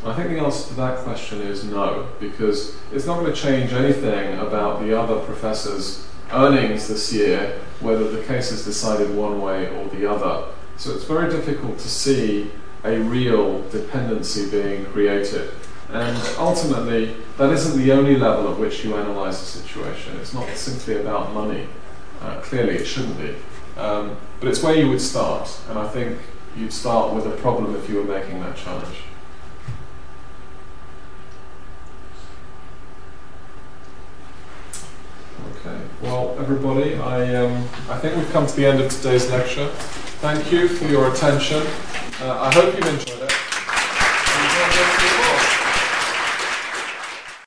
I think the answer to that question is no, because it's not going to change anything about the other professors' earnings this year, whether the case is decided one way or the other. So it's very difficult to see a real dependency being created. And ultimately, that isn't the only level at which you analyze a situation. It's not simply about money. Uh, clearly, it shouldn't be. Um, but it's where you would start, and I think you'd start with a problem if you were making that challenge. Okay. Well, everybody, I, um, I think we've come to the end of today's lecture. Thank you for your attention. Uh, I hope you've enjoyed it.